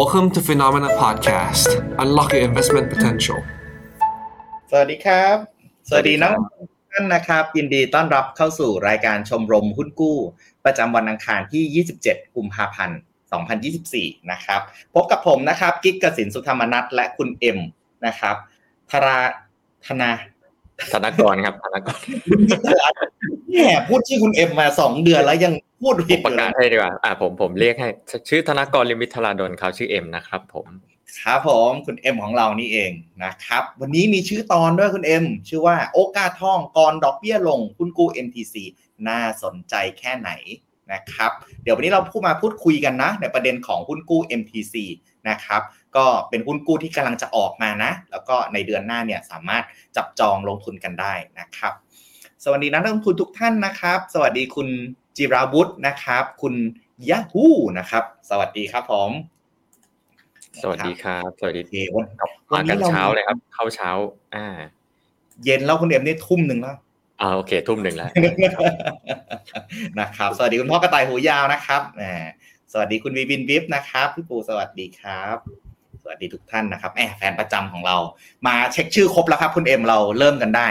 Welcome to Phenomena Podcast. Unlock your investment potential. สวัสดีครับ สวัสดีน้องท่านนะครับ ยินดีต้อนรับเข้าสู่รายการชมรมหุ้นกู้ ประจำวันอังคารที่ 27 กุมภาพันธ์ 2024 นะครับ พบกับผมนะครับ กิ๊กกสินสุธรรมนัทและคุณเอ็มนะครับธราธนาธนกรครับธนกรแหมพูดชื่อคุณเอ็มมาสองเดือนแล้วยัง พูดผผิดมประกาศให้ดีกว่าอ่าผมผมเรียกให้ ชื่อธนกรลิมวิทราดลเขาชื่อเอ็มนะครับ ผมครับผมคุณเอ็มของเรานี่เองนะครับ วันนี้มีชื่อตอนด้วยคุณเอ็มชื่อว่าโอกาสทองกรดอกเบี้ยลงหุ้นกู้ MTC น่าสนใจแค่ไหนนะครับ เดี๋ยววันนี้เราพูดมาพูดคุยกันนะ ในประเด็นของหุ้นกู้ MTC นะครับก็เป็นหุ้นกู้ที่กำลังจะออกมานะ แล้วก็ในเดือนหน้าเนี่ยสามารถจับจองลงทุนกันได้นะครับ สวัสดีนักลงทุนทุกท่านนะครับ สวัสดีคุณ จิราวุฒนะครับ คุณยะฮูนะครับ สวัสดีครับผมสวัสดีครับ สวัสดีโอเควันมากันเช้าเลยครับ เข้าเช้า อ่า เย็นแล้วคุณเอ็มนี่ทุ่มหนึ่งแล้วอ่าโอเค ทุ่มหนึ่งแล้วนะครับ สวัสดีคุณพ่อกระต่ายหูยาวนะครับแหมสวัสดีคุณวีบินวิฟนะครับพี่ปูสวัสดีครับ สวัสดีทุกท่านนะครับแหมแฟนประจำของเรา มาเช็คชื่อครบแล้วครับ คุณเอ็มเราเริ่มกันได้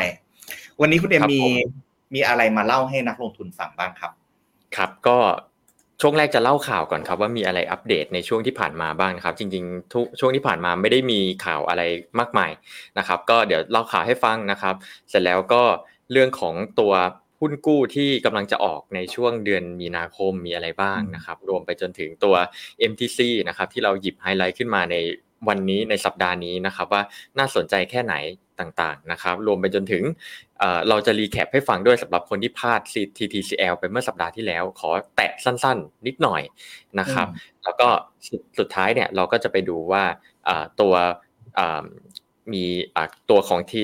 วันนี้คุณเอ็มครับมีผมมีอะไรมาเล่าให้นักลงทุนฟังบ้างครับ ครับก็ช่วงแรกจะเล่าข่าวก่อนครับว่ามีอะไรอัปเดตในช่วงที่ผ่านมาบ้างครับจริงๆทุกช่วงที่ผ่านมาไม่ได้มีข่าวอะไรมากมายนะครับ ก็เดี๋ยวเล่าข่าวให้ฟังนะครับ เสร็จแล้วก็เรื่องของตัวหุ้นกู้ที่กำลังจะออกในช่วงเดือนมีนาคมมีอะไรบ้างนะครับ รวมไปจนถึงตัว MTC นะครับที่เราหยิบไฮไลท์ขึ้นมาใน วันนี้ในสัปดาห์นี้นะครับว่าน่าสนใจแค่ไหนต่างๆนะครับรวมไปจนถึงเอ่อเราจะ recap ให้ฟังด้วยสำหรับคนที่พลาด TTCL ไปเมื่อสัปดาห์ที่แล้ว ขอแตะสั้นๆ นิดหน่อยนะครับ แล้วก็สุดสุดท้ายเนี่ยเราก็จะไปดูว่าอ่าตัวอ่ามีอ่าตัวของที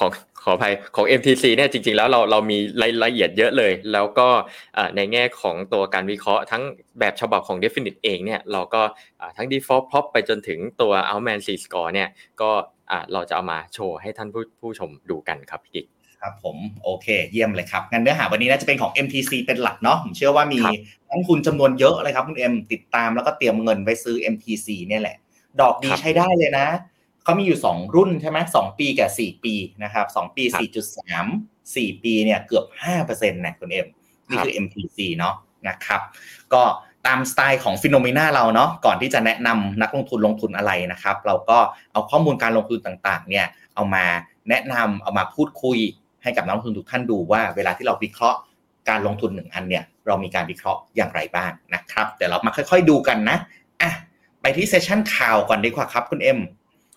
ของขออภัยของ MTC เนี่ยจริงๆแล้วเราเรามีรายละเอียดเยอะเลย แล้วก็อ่าในแง่ของตัวการวิเคราะห์ทั้งแบบฉบับของ Definite เองเนี่ยเราก็อ่าทั้ง default prop ไปจนถึงตัว Outman C score เนี่ยก็อ่าเราจะเอามาโชว์ให้ท่านผู้ผู้ชมดูกันครับพี่กิ๊กครับผมโอเคเยี่ยมเลยครับงั้นเนื้อหาวันนี้น่าจะเป็นของ MTC เป็นหลักเนาะผมเชื่อว่ามีครับนักลงทุนจำนวนเยอะเลยครับคุณเอ็มติดตามแล้วก็เตรียมเงินไว้ซื้อ MTC เนี่ยแหละ ดอกดีครับใช้ได้เลยนะ เขามีอยู่ 2 รุ่นใช่ไหมสองปีกับ 4 ปีนะครับสองปีครับ4.3 4 ปีเนี่ยเกือบ5%นะคุณเอ็มนี่คือ MTC เนาะนะครับก็ตามสไตล์ของฟิโนเมนาเราเนาะก่อนที่จะแนะนำนักลงทุนลงทุนอะไรนะครับ เราก็เอาข้อมูลการลงทุนต่างๆ เนี่ยเอามาแนะนำเอามาพูดคุยให้กับนักลงทุนทุกท่านดูว่าเวลาที่เราวิเคราะห์การลงทุนหนึ่งอันเนี่ยเรามีการวิเคราะห์อย่างไรบ้างนะครับเดี๋ยวเรามาค่อย ๆ ดูกันนะอะไปที่เซสชันข่าวก่อนดีกว่าครับคุณเอ็ม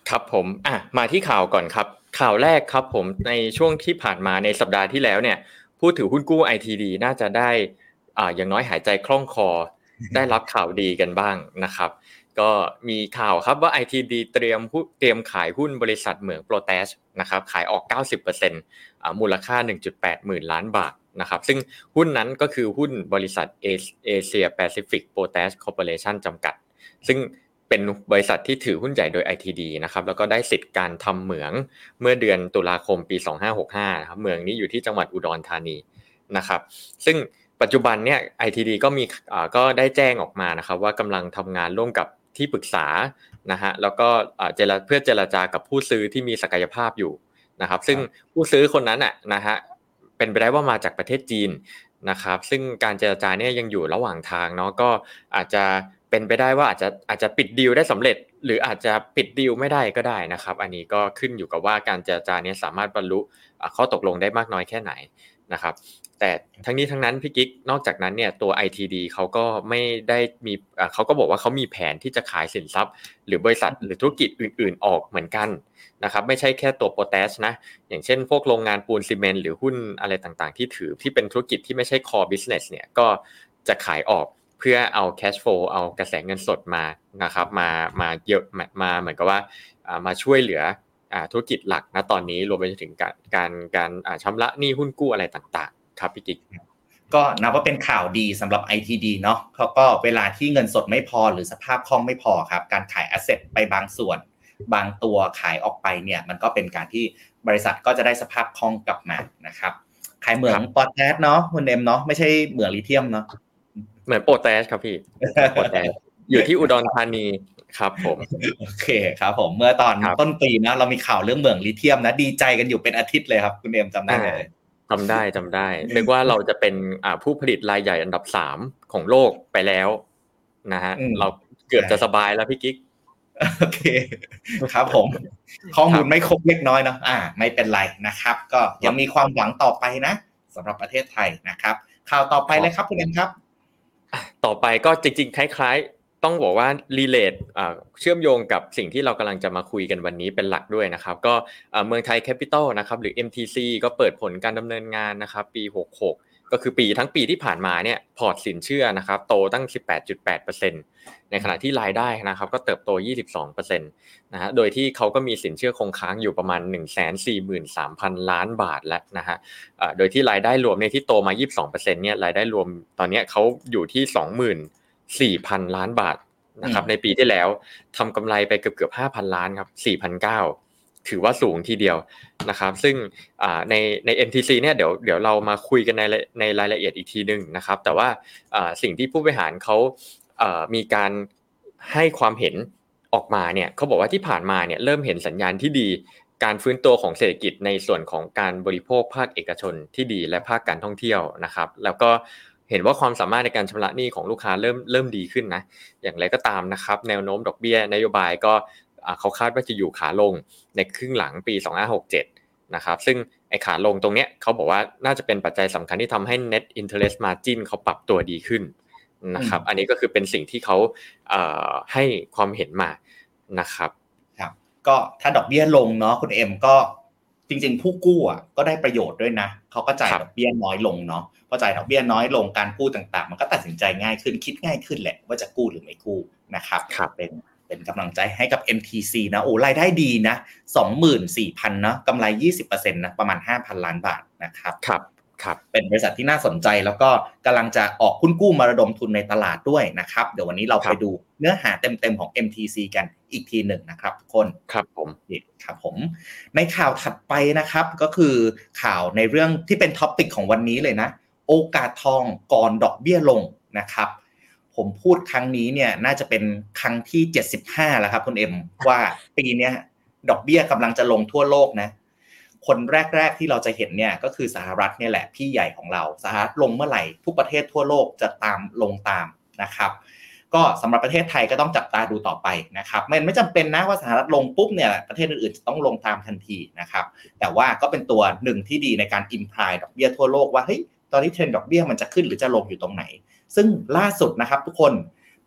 ครับผมอะมาที่ข่าวก่อนครับ ข่าวแรกครับผมในช่วงที่ผ่านมาในสัปดาห์ที่แล้วเนี่ยผู้ถือหุ้นกู้ ITD น่าจะได้อ่าอย่างน้อยหายใจคล่องคอ ได้รับข่าวดีกันบ้างนะครับ ก็มีข่าวครับว่า ITD เตรียมหุ้นเตรียมขายหุ้นบริษัทเหมืองโปแตชนะครับขายออก 90%อ่ามูลค่า 1.8 หมื่นล้านบาทนะครับซึ่งหุ้นนั้นก็คือหุ้นบริษัทเอเชียแปซิฟิกโปแตชคอร์ปอเรชั่นจำกัด ซึ่ง เป็นบริษัทที่ถือหุ้นใหญ่โดย ITD นะครับแล้วก็ได้สิทธิ์การทำเหมืองเมื่อเดือนตุลาคมปี 2565นะครับเหมืองนี้อยู่ที่จังหวัดอุดรธานีนะครับ ซึ่งปัจจุบันเนี่ย ITD ก็มีก็ได้แจ้งออกมานะครับ ว่ากำลังทำงานร่วมกับที่ปรึกษานะฮะแล้วก็เจรเพื่อเจรจากับผู้ซื้อที่มีศักยภาพอยู่นะครับ ซึ่งผู้ซื้อคนนั้นอะนะฮะเป็นไปได้ว่ามาจากประเทศจีนนะครับ ซึ่งการเจรจาเนี่ยยังอยู่ระหว่างทางเนาะก็อาจจะ เป็นไปได้ว่าอาจจะอาจจะปิดดีลได้สำเร็จ หรืออาจจะปิดดีลไม่ได้ก็ได้นะครับ อันนี้ก็ขึ้นอยู่กับว่าการเจรจาเนี้ยสามารถบรรลุข้อตกลงได้มากน้อยแค่ไหนนะครับแต่ทั้งนี้ทั้งนั้นพี่กิ๊กนอกจากนั้นเนี่ยตัว ITD เขาก็ไม่ได้มีเขาก็บอกว่าเขามีแผนที่จะขายสินทรัพย์ หรือบริษัทหรือธุรกิจอื่น ๆ ออกเหมือนกันนะครับไม่ใช่แค่ตัวโปรเตสนะอย่างเช่น พวกโรงงานปูนซีเมนต์หรือหุ้นอะไรต่างๆ ที่ถือที่เป็นธุรกิจที่ไม่ใช่ core business เนี่ยก็จะขายออก พื่อเอา cash flow เอากระแสเงินสดมานะครับมามาเยอะมามาเหมือนกับว่าอ่ามาช่วยเหลืออ่าธุรกิจหลักนะตอนนี้รวมไปถึงการการการอ่าชำระหนี้หุ้นกู้อะไรต่างๆ ครับพี่กิ๊กก็นับว่าเป็นข่าวดีสำหรับ ITD เนาะเขาก็เวลาที่เงินสดไม่พอหรือสภาพคล่องไม่พอครับ การขายแอสเซทไปบางส่วน บางตัวขายออกไปเนี่ยมันก็เป็นการที่บริษัทก็จะได้สภาพคล่องกลับมานะครับขายเหมืองปอแทสเนาะคุณเอ็มเนาะไม่ใช่เหมืองลิเธียมเนาะ เหมือนโปรแตสครับพี่โปรแตสอยู่ที่อุดรธานีครับผมโอเคครับผมเมื่อตอนครับต้นปีนะเรามีข่าวเรื่องเหมืองลิเธียมนะดีใจกันอยู่เป็นอาทิตย์เลยครับ คุณเอ็มจำได้ไหมจำได้จำได้นึกว่าเราจะเป็นอ่าผู้ผลิตรายใหญ่อันดับสามของโลกไปแล้วนะฮะอืมเราเกือบจะสบายแล้วพี่กิ๊กโอเคครับผม ข้อมูลไม่ครบเล็กน้อยเนาะอ่า ไม่เป็นไรนะครับ ก็ยังมีความหวังต่อไปนะสำหรับประเทศไทยนะครับ ข่าวต่อไปเลยครับคุณเอ็มครับอะ ต่อไปก็จริงๆ คล้ายๆ ต้องบอกว่า relate เชื่อมโยงกับสิ่งที่เรากำลังจะมาคุยกันวันนี้เป็นหลักด้วยนะครับ ก็เมืองไทยแคปิตอลนะครับหรือ MTC ก็เปิดผลการดำเนินงานนะครับปี 66 ก็คือปีทั้งปีที่ผ่านมาเนี่ยพอร์ตสินเชื่อนะครับโตตั้ง 18.8%ในขณะที่รายได้นะครับก็เติบโต 22%นะฮะโดยที่เขาก็มีสินเชื่อคงค้างอยู่ประมาณ 143,000 ล้านบาทแล้วนะฮะอ่าโดยที่รายได้รวมเนี่ยที่โตมา 22%เนี่ยรายได้รวมตอนเนี้ยเขาอยู่ที่ 24,000 ล้านบาทนะครับอืมในปีที่แล้วทำกำไรไปเกือบเกือบ5,000 ล้านครับ4,900 ถือว่าสูงทีเดียวนะครับ ซึ่งในใน MTC เนี่ยเดี๋ยวเดี๋ยวเรามาคุยกันในในรายละเอียดอีกทีหนึ่งนะครับ แต่ว่าสิ่งที่ผู้บริหารเขามีการให้ความเห็นออกมาเนี่ยเขาบอกว่าที่ผ่านมาเนี่ยเริ่มเห็นสัญญาณที่ดีการฟื้นตัวของเศรษฐกิจในส่วนของการบริโภคภาคเอกชนที่ดีและภาคการท่องเที่ยวนะครับ แล้วก็เห็นว่าความสามารถในการชำระหนี้ของลูกค้าเริ่มเริ่มดีขึ้นนะอย่างไรก็ตามนะครับ แนวโน้มดอกเบี้ยนโยบายก็ เขาคาดว่าจะอยู่ขาลงในครึ่งหลังปี 2567 นะครับ ซึ่งไอ้ขาลงตรงเนี้ยเขาบอกว่าน่าจะเป็นปัจจัยสำคัญที่ทำให้ net interest margin เขาปรับตัวดีขึ้นนะครับ อันนี้ก็คือเป็นสิ่งที่เขาเอ่อให้ความเห็นมานะครับครับ ก็ถ้าดอกเบี้ยลงเนาะคุณเอ็มก็จริง ๆ ผู้กู้อะก็ได้ประโยชน์ด้วยนะเขาก็จ่ายครับดอกเบี้ยน้อยลงเนาะพอจ่ายดอกเบี้ยน้อยลงการกู้ต่างๆ มันก็ตัดสินใจง่ายขึ้นคิดง่ายขึ้นแหละว่าจะกู้หรือไม่กู้นะครับครับเป็น เป็นกำลังใจให้กับ MTC นะโอ้รายได้ดีนะ 24,000เนาะกำไร 20%นะประมาณ 5,000 ล้านบาทนะครับครับครับเป็นบริษัทที่น่าสนใจแล้วก็กำลังจะออกหุ้นกู้มาระดมทุนในตลาดด้วยนะครับ เดี๋ยววันนี้เราครัไปบดูเนื้อหาเต็มๆของ MTC กันอีกทีหนึ่งนะครับทุกคนครับผมครับผม ในข่าวถัดไปนะครับก็คือข่าวในเรื่องที่เป็นท็อปิกของวันนี้เลยนะ โอกาสทองก่อนดอกเบี้ยลงนะครับ ผมพูดครั้งนี้เนี่ยน่าจะเป็นครั้งที่ 75 แล้วครับคุณเอ็มว่าปีนี้ดอกเบี้ยกำลังจะลงทั่วโลกนะ คนแรก ๆที่เราจะเห็นเนี่ยก็คือสหรัฐเนี่ยแหละพี่ใหญ่ของเราสหรัฐลงเมื่อไหร่ทุกประเทศทั่วโลกจะตามลงตามนะครับ ก็สำหรับประเทศไทยก็ต้องจับตาดูต่อไปนะครับมันไม่จำเป็นนะว่าสหรัฐลงปุ๊บเนี่ยประเทศอื่นๆจะต้องลงตามทันทีนะครับแต่ว่าก็เป็นตัวหนึ่งที่ดีในการอิมพลายดอกเบี้ยทั่วโลกว่าเฮ้ยตอนนี้เทรนด์ดอกเบี้ยมันจะขึ้นหรือจะลงอยู่ตรงไหน ซึ่งล่าสุดนะครับทุกคน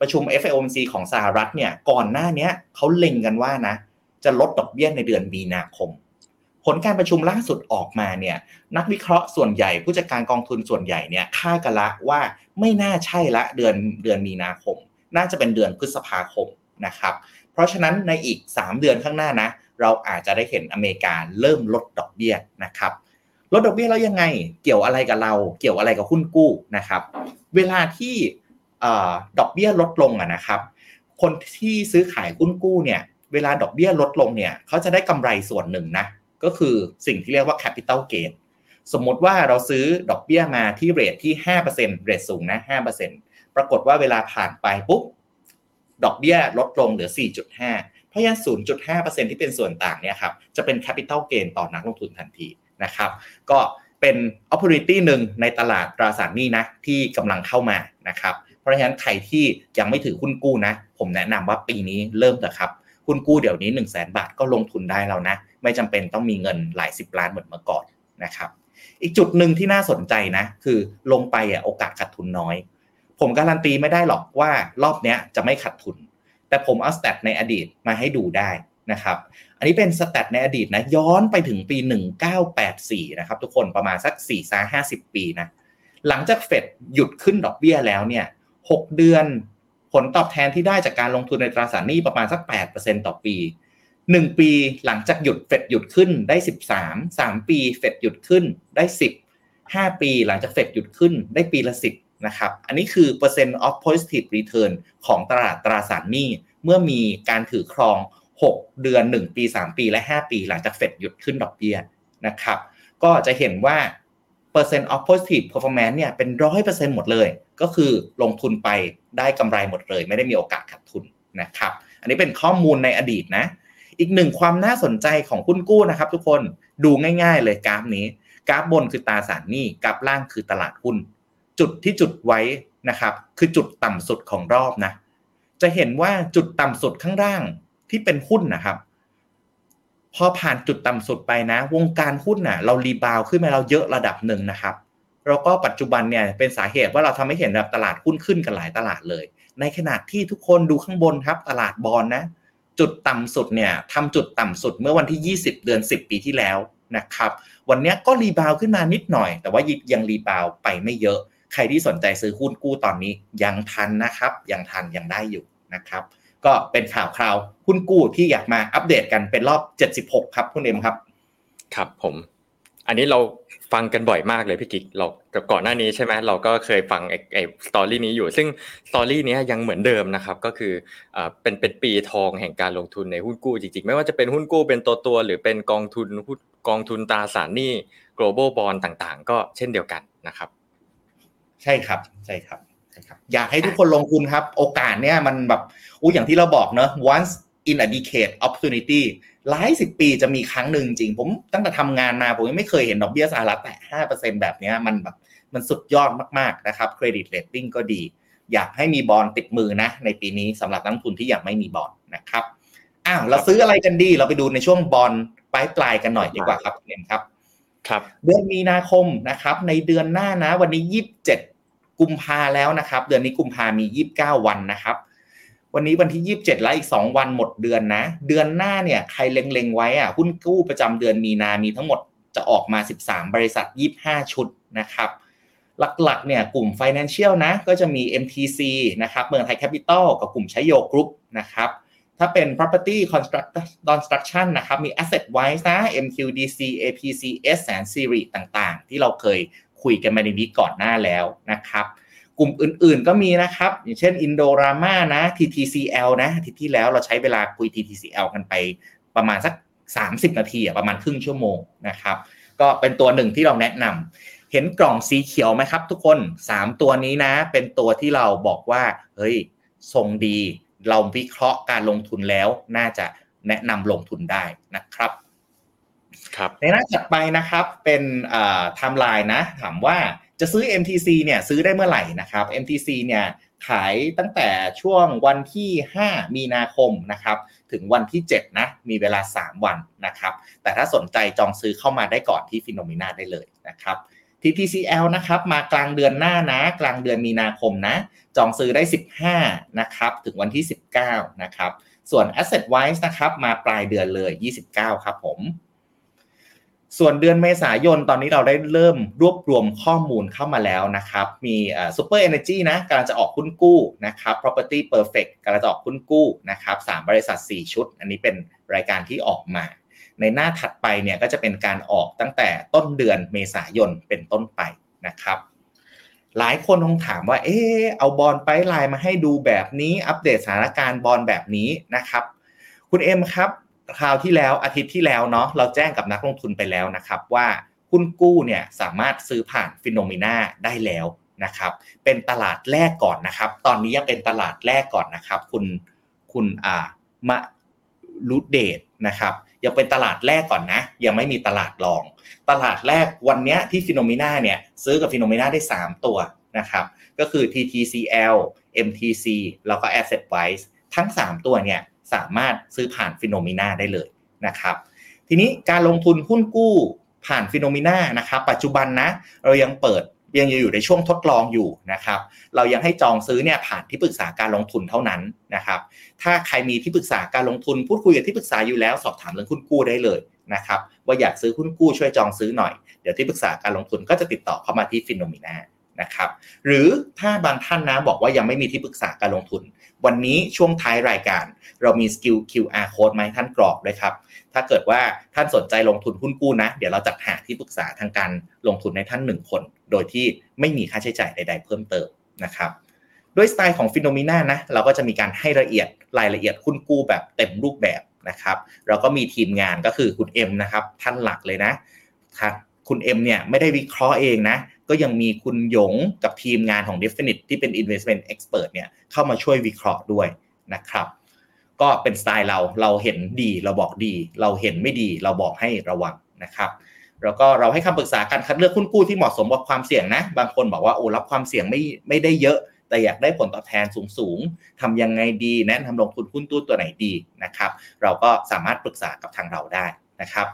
ประชุม FOMC ของสหรัฐเนี่ยก่อนหน้านี้เขาเล็งกันว่านะจะลดดอกเบี้ยในเดือนมีนาคม ผลการประชุมล่าสุดออกมาเนี่ยนักวิเคราะห์ส่วนใหญ่ผู้จัดการกองทุนส่วนใหญ่เนี่ยคาดกันละว่าไม่น่าใช่ละเดือนเดือนมีนาคม น่าจะเป็นเดือนพฤษภาคมนะครับเพราะฉะนั้นในอีก 3 เดือนข้างหน้านะเราอาจจะได้เห็นอเมริกาเริ่มลดดอกเบี้ยนะครับ ลดดอกเบี้ยแล้วยังไง เกี่ยวอะไรกับเรา เกี่ยวอะไรกับหุ้นกู้นะครับ เวลาที่อดอกเบี้ยลดลงอะนะครับ คนที่ซื้อขายหุ้นกู้เนี่ย เวลาดอกเบี้ยลดลงเนี่ยเขาจะได้กำไรส่วนหนึ่งนะ ก็คือสิ่งที่เรียกว่า capital gain สมมติว่าเราซื้อดอกเบี้ยมาที่เรทที่ 5%เรทสูงนะ5%ปรากฏว่าเวลาผ่านไปปุ๊บดอกเบี้ยลดลงเหลือ 4.5 เพราะฉะนั้น 0.5%ที่เป็นส่วนต่างเนี่ยครับ จะเป็น capital gain ต่อนักลงทุนทันที นะครับ ก็เป็น opportunity หนึ่งในตลาดตราสารหนี้นะที่กำลังเข้ามานะครับ เพราะฉะนั้นใครที่ยังไม่ถือหุ้นกู้นะ ผมแนะนำว่าปีนี้เริ่มเถอะครับหุ้นกู้เดี๋ยวนี้ 1 0 0 0 0แบาทก็ลงทุนได้แล้วนะ ไม่จำเป็นต้องมีเงินหลายสิบล้านเหมือนเมื่อก่อนนะครับ อีกจุดหนึ่งที่น่าสนใจนะ คือลงไปอะโอกาสขาดทุนน้อย ผมการันตีไม่ได้หรอกว่ารอบเนี้ยจะไม่ขาดทุน แต่ผมเอาสแตทในอดีตมาให้ดูได้ นะครับอันนี้เป็นสแตทในอดีตนะย้อนไปถึงปี 1984 นะครับทุกคนประมาณสัก4 5 50 ปีนะหลังจากเฟดหยุดขึ้นดอกเบี้ยแล้วเนี่ย6เดือนผลตอบแทนที่ได้จากการลงทุนในตราสารหนี้ประมาณสัก 8%ต่อปี 1 ปีหลังจากหยุดเฟดหยุดขึ้นได้ 13 3 ปีเฟดหยุดขึ้นได้ 10 5 ปีหลังจากเฟดหยุดขึ้นได้ปีละ 10นะครับอันนี้คือเปอร์เซ็นต์ of positive return ของตลาดตราสารหนี้เมื่อมีการถือครอง 6 เดือน 1 ปี 3 ปีและ 5 ปี หลังจากเฟดหยุดขึ้นดอกเบี้ยนะครับก็จะเห็นว่าเปอร์เซ็นต์ of positive performance เนี่ยเป็นร้อยเปอร์เซ็นต์หมดเลย ก็คือลงทุนไปได้กำไรหมดเลย ไม่ได้มีโอกาสขาดทุนนะครับอันนี้เป็นข้อมูลในอดีตนะอีกหนึ่งความน่าสนใจของหุ้นกู้นะครับ ทุกคนดูง่ายๆเลยกราฟนี้ กราฟบนคือตราสารหนี้กราฟล่างคือตลาดหุ้น จุดที่จุดไว้นะครับ คือจุดต่ำสุดของรอบนะ จะเห็นว่าจุดต่ำสุดข้างล่าง ที่เป็นหุ้นนะครับ พอผ่านจุดต่ำสุดไปนะ วงการหุ้นน่ะ เรารีบาวขึ้นมาเราเยอะระดับหนึ่งนะครับแล้วก็ปัจจุบันเนี่ยเป็นสาเหตุว่าเราทำให้เห็นแบบตลาดหุ้นขึ้นกันหลายตลาดเลย ในขณะที่ทุกคนดูข้างบนครับ ตลาดบอลนะ จุดต่ำสุดเนี่ยทำจุดต่ำสุดเมื่อวันที่ 20 เดือน 10 ปีที่แล้วนะครับ วันนี้ก็รีบาวขึ้นมานิดหน่อย แต่ว่ายังรีบาวไปไม่เยอะ ใครที่สนใจซื้อหุ้นกู้ตอนนี้ยังทันนะครับ ยังทันยังได้อยู่นะครับ ก็เป็นข่าวคราวหุ้นกู้ที่อยากมาอัปเดตกันเป็นรอบ 76 ครับคุณเอ็มครับ ครับผม อันนี้เราฟังกันบ่อยมากเลยพี่กิ๊กเราก่อนหน้านี้ใช่ไหมเราก็เคยฟังไอ้ไอ้สตอรี่นี้อยู่ ซึ่งสตอรี่นี้ยังเหมือนเดิมนะครับก็คืออ่าเป็นเป็นปีทองแห่งการลงทุนในหุ้นกู้จริงๆ ไม่ว่าจะเป็นหุ้นกู้เป็นตัวตัวหรือเป็นกองทุนหุ้นกองทุนตราสารหนี้ global bond ต่างๆ ก็เช่นเดียวกันนะครับ ใช่ครับใช่ครับใช่ ครับอยากให้ทุกคนลงทุนครับ โอกาสเนี่ยมันแบบอู้อย่างที่เราบอกเนอะ once in a decade opportunity หลายสิบปีจะมีครั้งหนึ่งจริง ผมตั้งแต่ทำงานมาผมยังไม่เคยเห็นดอกเบี้ยสหรัฐแตะห้าเปอร์เซ็นแบบนี้มันแบบมันสุดยอดมากๆนะครับเครดิตเรตติ้งก็ดี อยากให้มีบอลติดมือนะ ในปีนี้สำหรับนักลงทุนที่ยังไม่มี bond นะครับอ้าวเราซื้ออะไรกันดี เราไปดูในช่วงบอลปลายปลายกันหน่อยดีกว่าครับเอ็มครับครับ เดือนมีนาคมนะครับ ในเดือนหน้านะ วันนี้ยี่สิบเจ็ด กุมภาแล้วนะครับ เดือนนี้กุมภามียี่สิบเก้าวันนะครับ วันนี้วันที่ยี่สิบเจ็ดแล้วอีกสองวันหมดเดือนนะ เดือนหน้าเนี่ยใครเล็งๆไว้อะหุ้นกู้ประจำเดือนมีนามีทั้งหมดจะออกมา 13 บริษัท 25 ชุดนะครับ หลักๆเนี่ยกลุ่ม Financial นะ ก็จะมี MTC นะครับเมืองไทยแคปิตอลกับกลุ่มใช้โยกรุ๊ปนะครับถ้าเป็น property construction นะครับ มี asset wise นะ MQDC APC S แสน Siri ต่างๆ ที่เราเคย คุยกันมาในนี้ก่อนหน้าแล้วนะครับกลุ่มอื่นๆก็มีนะครับ อย่างเช่น Indorama นะ TTCL นะทิตที่แล้วเราใช้เวลาคุย TTCL กันไปประมาณสัก 30 นาทีอะประมาณครึ่งชั่วโมงนะครับก็เป็นตัวหนึ่งที่เราแนะนำเห็นกล่องสีเขียวไหมครับ ทุกคน 3 ตัวนี้นะ เป็นตัวที่เราบอกว่าเฮ้ยทรงดี เราวิเคราะห์การลงทุนแล้วน่าจะแนะนำลงทุนได้นะครับ ครับในหน้าถัดไปนะครับเป็นไทม์ไลน์นะ ถามว่าจะซื้อ MTC เนี่ยซื้อได้เมื่อไหร่นะครับ MTC เนี่ยขายตั้งแต่ช่วงวันที่ 5 มีนาคมนะครับถึงวันที่ 7 นะ มีเวลา 3 วันนะครับ แต่ถ้าสนใจจองซื้อเข้ามาได้ก่อนที่ฟิโนเมนาได้เลยนะครับ TTCL นะครับมากลางเดือนหน้านะ กลางเดือนมีนาคมนะ จองซื้อได้ 15 นะครับ ถึงวันที่ 19 นะครับ ส่วน Asset Wise นะครับ มาปลายเดือนเลย 29 ครับผม ส่วนเดือนเมษายนตอนนี้เราได้เริ่มรวบรวมข้อมูลเข้ามาแล้วนะครับ มีSuper Energy นะกำลังจะออกหุ้นกู้นะครับ Property Perfect กำลังจะออกหุ้นกู้นะครับสามบริษัท 4 ชุด อันนี้เป็นรายการที่ออกมา ในหน้าถัดไปเนี่ยก็จะเป็นการออกตั้งแต่ต้นเดือนเมษายนเป็นต้นไปนะครับ หลายคนคงถามว่า เออเอา bond pipeline มาให้ดูแบบนี้อัปเดตสถานการณ์บอลแบบนี้นะครับ คุณเอ็มครับ คราวที่แล้วอาทิตย์ที่แล้วเนาะเราแจ้งกับนักลงทุนไปแล้วนะครับ ว่าหุ้นกู้เนี่ยสามารถซื้อผ่าน Finnomena ได้แล้วนะครับ เป็นตลาดแรกก่อนนะครับ ตอนนี้ยังเป็นตลาดแรกก่อนนะครับ คุณคุณอ่ามะรุเดตนะครับยังเป็นตลาดแรกก่อนนะ ยังไม่มีตลาดรอง ตลาดแรกวันนี้ที่ Finnomena เนี่ยซื้อกับ Finnomena ได้ 3 ตัวนะครับ ก็คือ TTCL MTC แล้วก็ Asset Wise ทั้ง 3 ตัวเนี่ย สามารถซื้อผ่าน Finnomena ได้เลยนะครับทีนี้การลงทุนหุ้นกู้ผ่านฟิโนเมนานะครับปัจจุบันนะเรายังเปิดยังอยู่ในช่วงทดลองอยู่นะครับ เรายังให้จองซื้อเนี่ยผ่านที่ปรึกษาการลงทุนเท่านั้นนะครับ ถ้าใครมีที่ปรึกษาการลงทุน พูดคุยกับที่ปรึกษาอยู่แล้วสอบถามเรื่องหุ้นกู้ได้เลยนะครับ ว่าอยากซื้อหุ้นกู้ช่วยจองซื้อหน่อย เดี๋ยวที่ปรึกษาการลงทุนก็จะติดต่อเข้ามาที่ฟิโนเมนานะครับ หรือถ้าบางท่านนะบอกว่ายังไม่มีที่ปรึกษาการลงทุน วันนี้ช่วงท้ายรายการ เรามีสกิล QR code มาให้ท่านกรอกด้วยครับ ถ้าเกิดว่าท่านสนใจลงทุนหุ้นกู้นะ เดี๋ยวเราจัดหาที่ปรึกษาทางการลงทุนให้ท่านหนึ่งคน โดยที่ไม่มีค่าใช้จ่ายใด ๆ เพิ่มเติมนะครับด้วยสไตล์ของ Finnomena นะเราก็จะมีการให้ละเอียดรายละเอียดหุ้นกู้แบบเต็มรูปแบบนะครับเราก็มีทีมงานก็คือคุณเอ็มนะครับท่านหลักเลยนะคุณเอ็มเนี่ยไม่ได้วิเคราะห์เองนะ ก็ยังมีคุณหยงกับทีมงานของ Definit ที่เป็น Investment Expert เนี่ยเข้ามาช่วยวิเคราะห์ด้วยนะครับก็เป็นสไตล์เราเราเห็นดีเราบอกดี เราเห็นไม่ดีเราบอกให้ระวังนะครับแล้วก็เราให้คำปรึกษาการคัดเลือกหุ้นกู้ที่เหมาะสมกับความเสี่ยงนะ บางคนบอกว่าโอ้รับความเสี่ยงไม่ไม่ได้เยอะ แต่อยากได้ผลตอบแทนสูงๆทำยังไงดีแนะนำลงทุนหุ้นกู้ตัวไหนดีนะครับ เราก็สามารถปรึกษากับทางเราได้นะครับ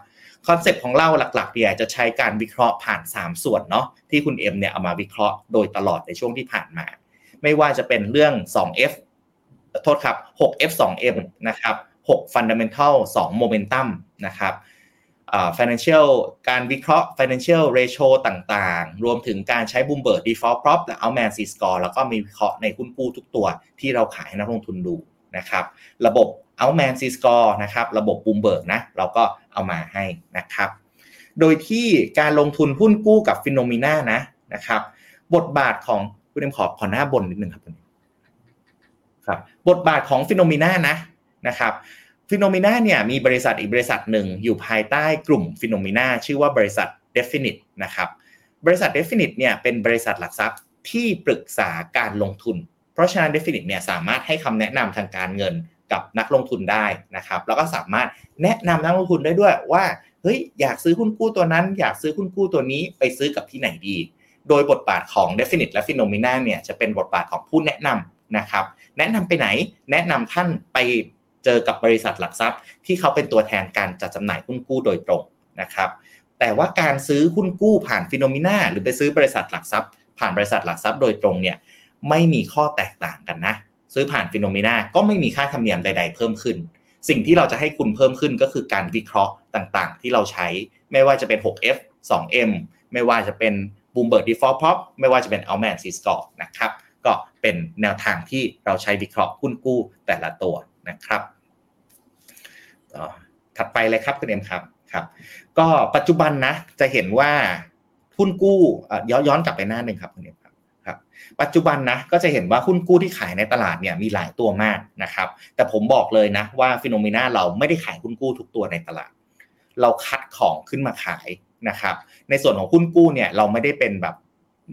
คอนเซปต์ของเราหลักๆเนี่ยจะใช้การวิเคราะห์ผ่าน 3 ส่วนเนาะที่คุณเอ็มเนี่ยเอามาวิเคราะห์โดยตลอดในช่วงที่ผ่านมา ไม่ว่าจะเป็นเรื่อง 2F โทษครับ 6F 2M นะครับ 6 Fundamental 2 Momentum นะครับ financial การวิเคราะห์ financial ratio ต่างๆ รวมถึงการใช้ Bloomberg default prop และ Altman C score แล้วก็มีวิเคราะห์ในหุ้นกู้ทุกตัวที่เราขายให้นักลงทุนดูนะครับ ระบบ Altman C score นะครับระบบ Bloomberg นะเราก็เอามาให้นะครับ โดยที่การลงทุนหุ้นกู้กับฟิโนมิน่านะนะครับ บทบาทของคุณเอ็มขอขอหน้าบนนิดนึงครับครับบทบาทของ Finnomena นะนะครับ Finnomena เนี่ยมีบริษัทอีกบริษัทหนึ่งอยู่ภายใต้กลุ่ม Finnomena ชื่อว่าบริษัท Definit นะครับบริษัท Definite เนี่ยเป็นบริษัทหลักทรัพย์ที่ปรึกษาการลงทุน เพราะฉะนั้น Definit เนี่ยสามารถให้คำแนะนำทางการเงิน กับนักลงทุนได้นะครับ แล้วก็สามารถแนะนำนักลงทุนได้ด้วยว่าเฮ้ยอยากซื้อหุ้นกู้ตัวนั้น อยากซื้อหุ้นกู้ตัวนี้ไปซื้อกับที่ไหนดี โดยบทบาทของ Definit และ Finnomena เนี่ยจะเป็นบทบาทของผู้แนะนำนะครับ แนะนำไปไหน แนะนำท่านไปเจอกับบริษัทหลักทรัพย์ ที่เขาเป็นตัวแทนการจัดจำหน่ายหุ้นกู้โดยตรงนะครับ แต่ว่าการซื้อหุ้นกู้ผ่าน Finnomena หรือไปซื้อบริษัทหลักทรัพย์ ผ่านบริษัทหลักทรัพย์โดยตรงเนี่ยไม่มีข้อแตกต่างกันนะ ซื้อผ่าน Finnomena ก็ไม่มีค่าธรรมเนียมใด ๆ เพิ่มขึ้น สิ่งที่เราจะให้คุณเพิ่มขึ้นก็คือการวิเคราะห์ต่างๆ ที่เราใช้ไม่ว่าจะเป็น 6F 2M ไม่ว่าจะเป็น Bloomberg Default Prop ไม่ว่าจะเป็น a l m a n C Score นะครับก็เป็นแนวทางที่เราใช้วิเคราะห์หุ้นกู้แต่ละตัวนะครับถัดไปเลยครับคุณเอ็มครับครับ ก็ปัจจุบันนะจะเห็นว่าหุ้นกู้ย้อนย้อนกลับไปหน้าหนึ่งครับคุณเอ็มครับครับ ปัจจุบันนะก็จะเห็นว่าหุ้นกู้ที่ขายในตลาดเนี่ยมีหลายตัวมากนะครับ แต่ผมบอกเลยนะว่า Finnomena เราไม่ได้ขายหุ้นกู้ทุกตัวในตลาด เราคัดของขึ้นมาขายนะครับ ในส่วนของหุ้นกู้เนี่ยเราไม่ได้เป็นแบบ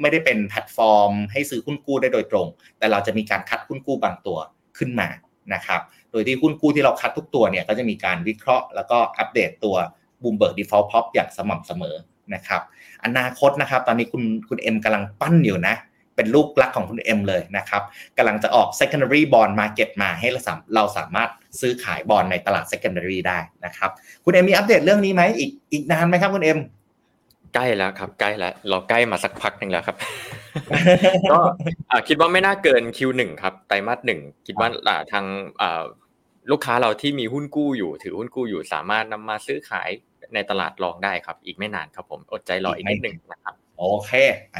ไม่ได้เป็นแพลตฟอร์ม ให้ซื้อหุ้นกู้ได้โดยตรง แต่เราจะมีการคัดหุ้นกู้บางตัวขึ้นมานะครับ โดยที่หุ้นกู้ที่เราคัดทุกตัวเนี่ยก็จะมีการวิเคราะห์แล้วก็อัปเดตตัว Bloomberg Default Prob อย่างสม่ำเสมอนะครับ อนาคตนะครับ ตอนนี้คุณคุณเอ็มกำลังปั้นอยู่นะ เป็นลูกรักของคุณเอ็มเลยนะครับกำลังจะออก secondary bond market มาให้เราสามเราสามารถซื้อขายบอลในตลาด secondary ได้นะครับคุณเอ็มมีอัปเดตเรื่องนี้ไหมอีกอีกนานไหมครับคุณเอ็มใกล้แล้วครับใกล้แล้วเราใกล้มาสักพักหนึ่งแล้วครับก็คิดว่าไม่น่าเกิน Q1 ครับไตรมาสหนึ่งคิดว่าทางลูกค้าเราที่มีหุ้นกู้อยู่ ถือหุ้นกู้อยู่สามารถนำมาซื้อขายในตลาดรองได้ครับ อีกไม่นานครับผมอดใจรออีกนิดหนึ่งนะครับ โอเค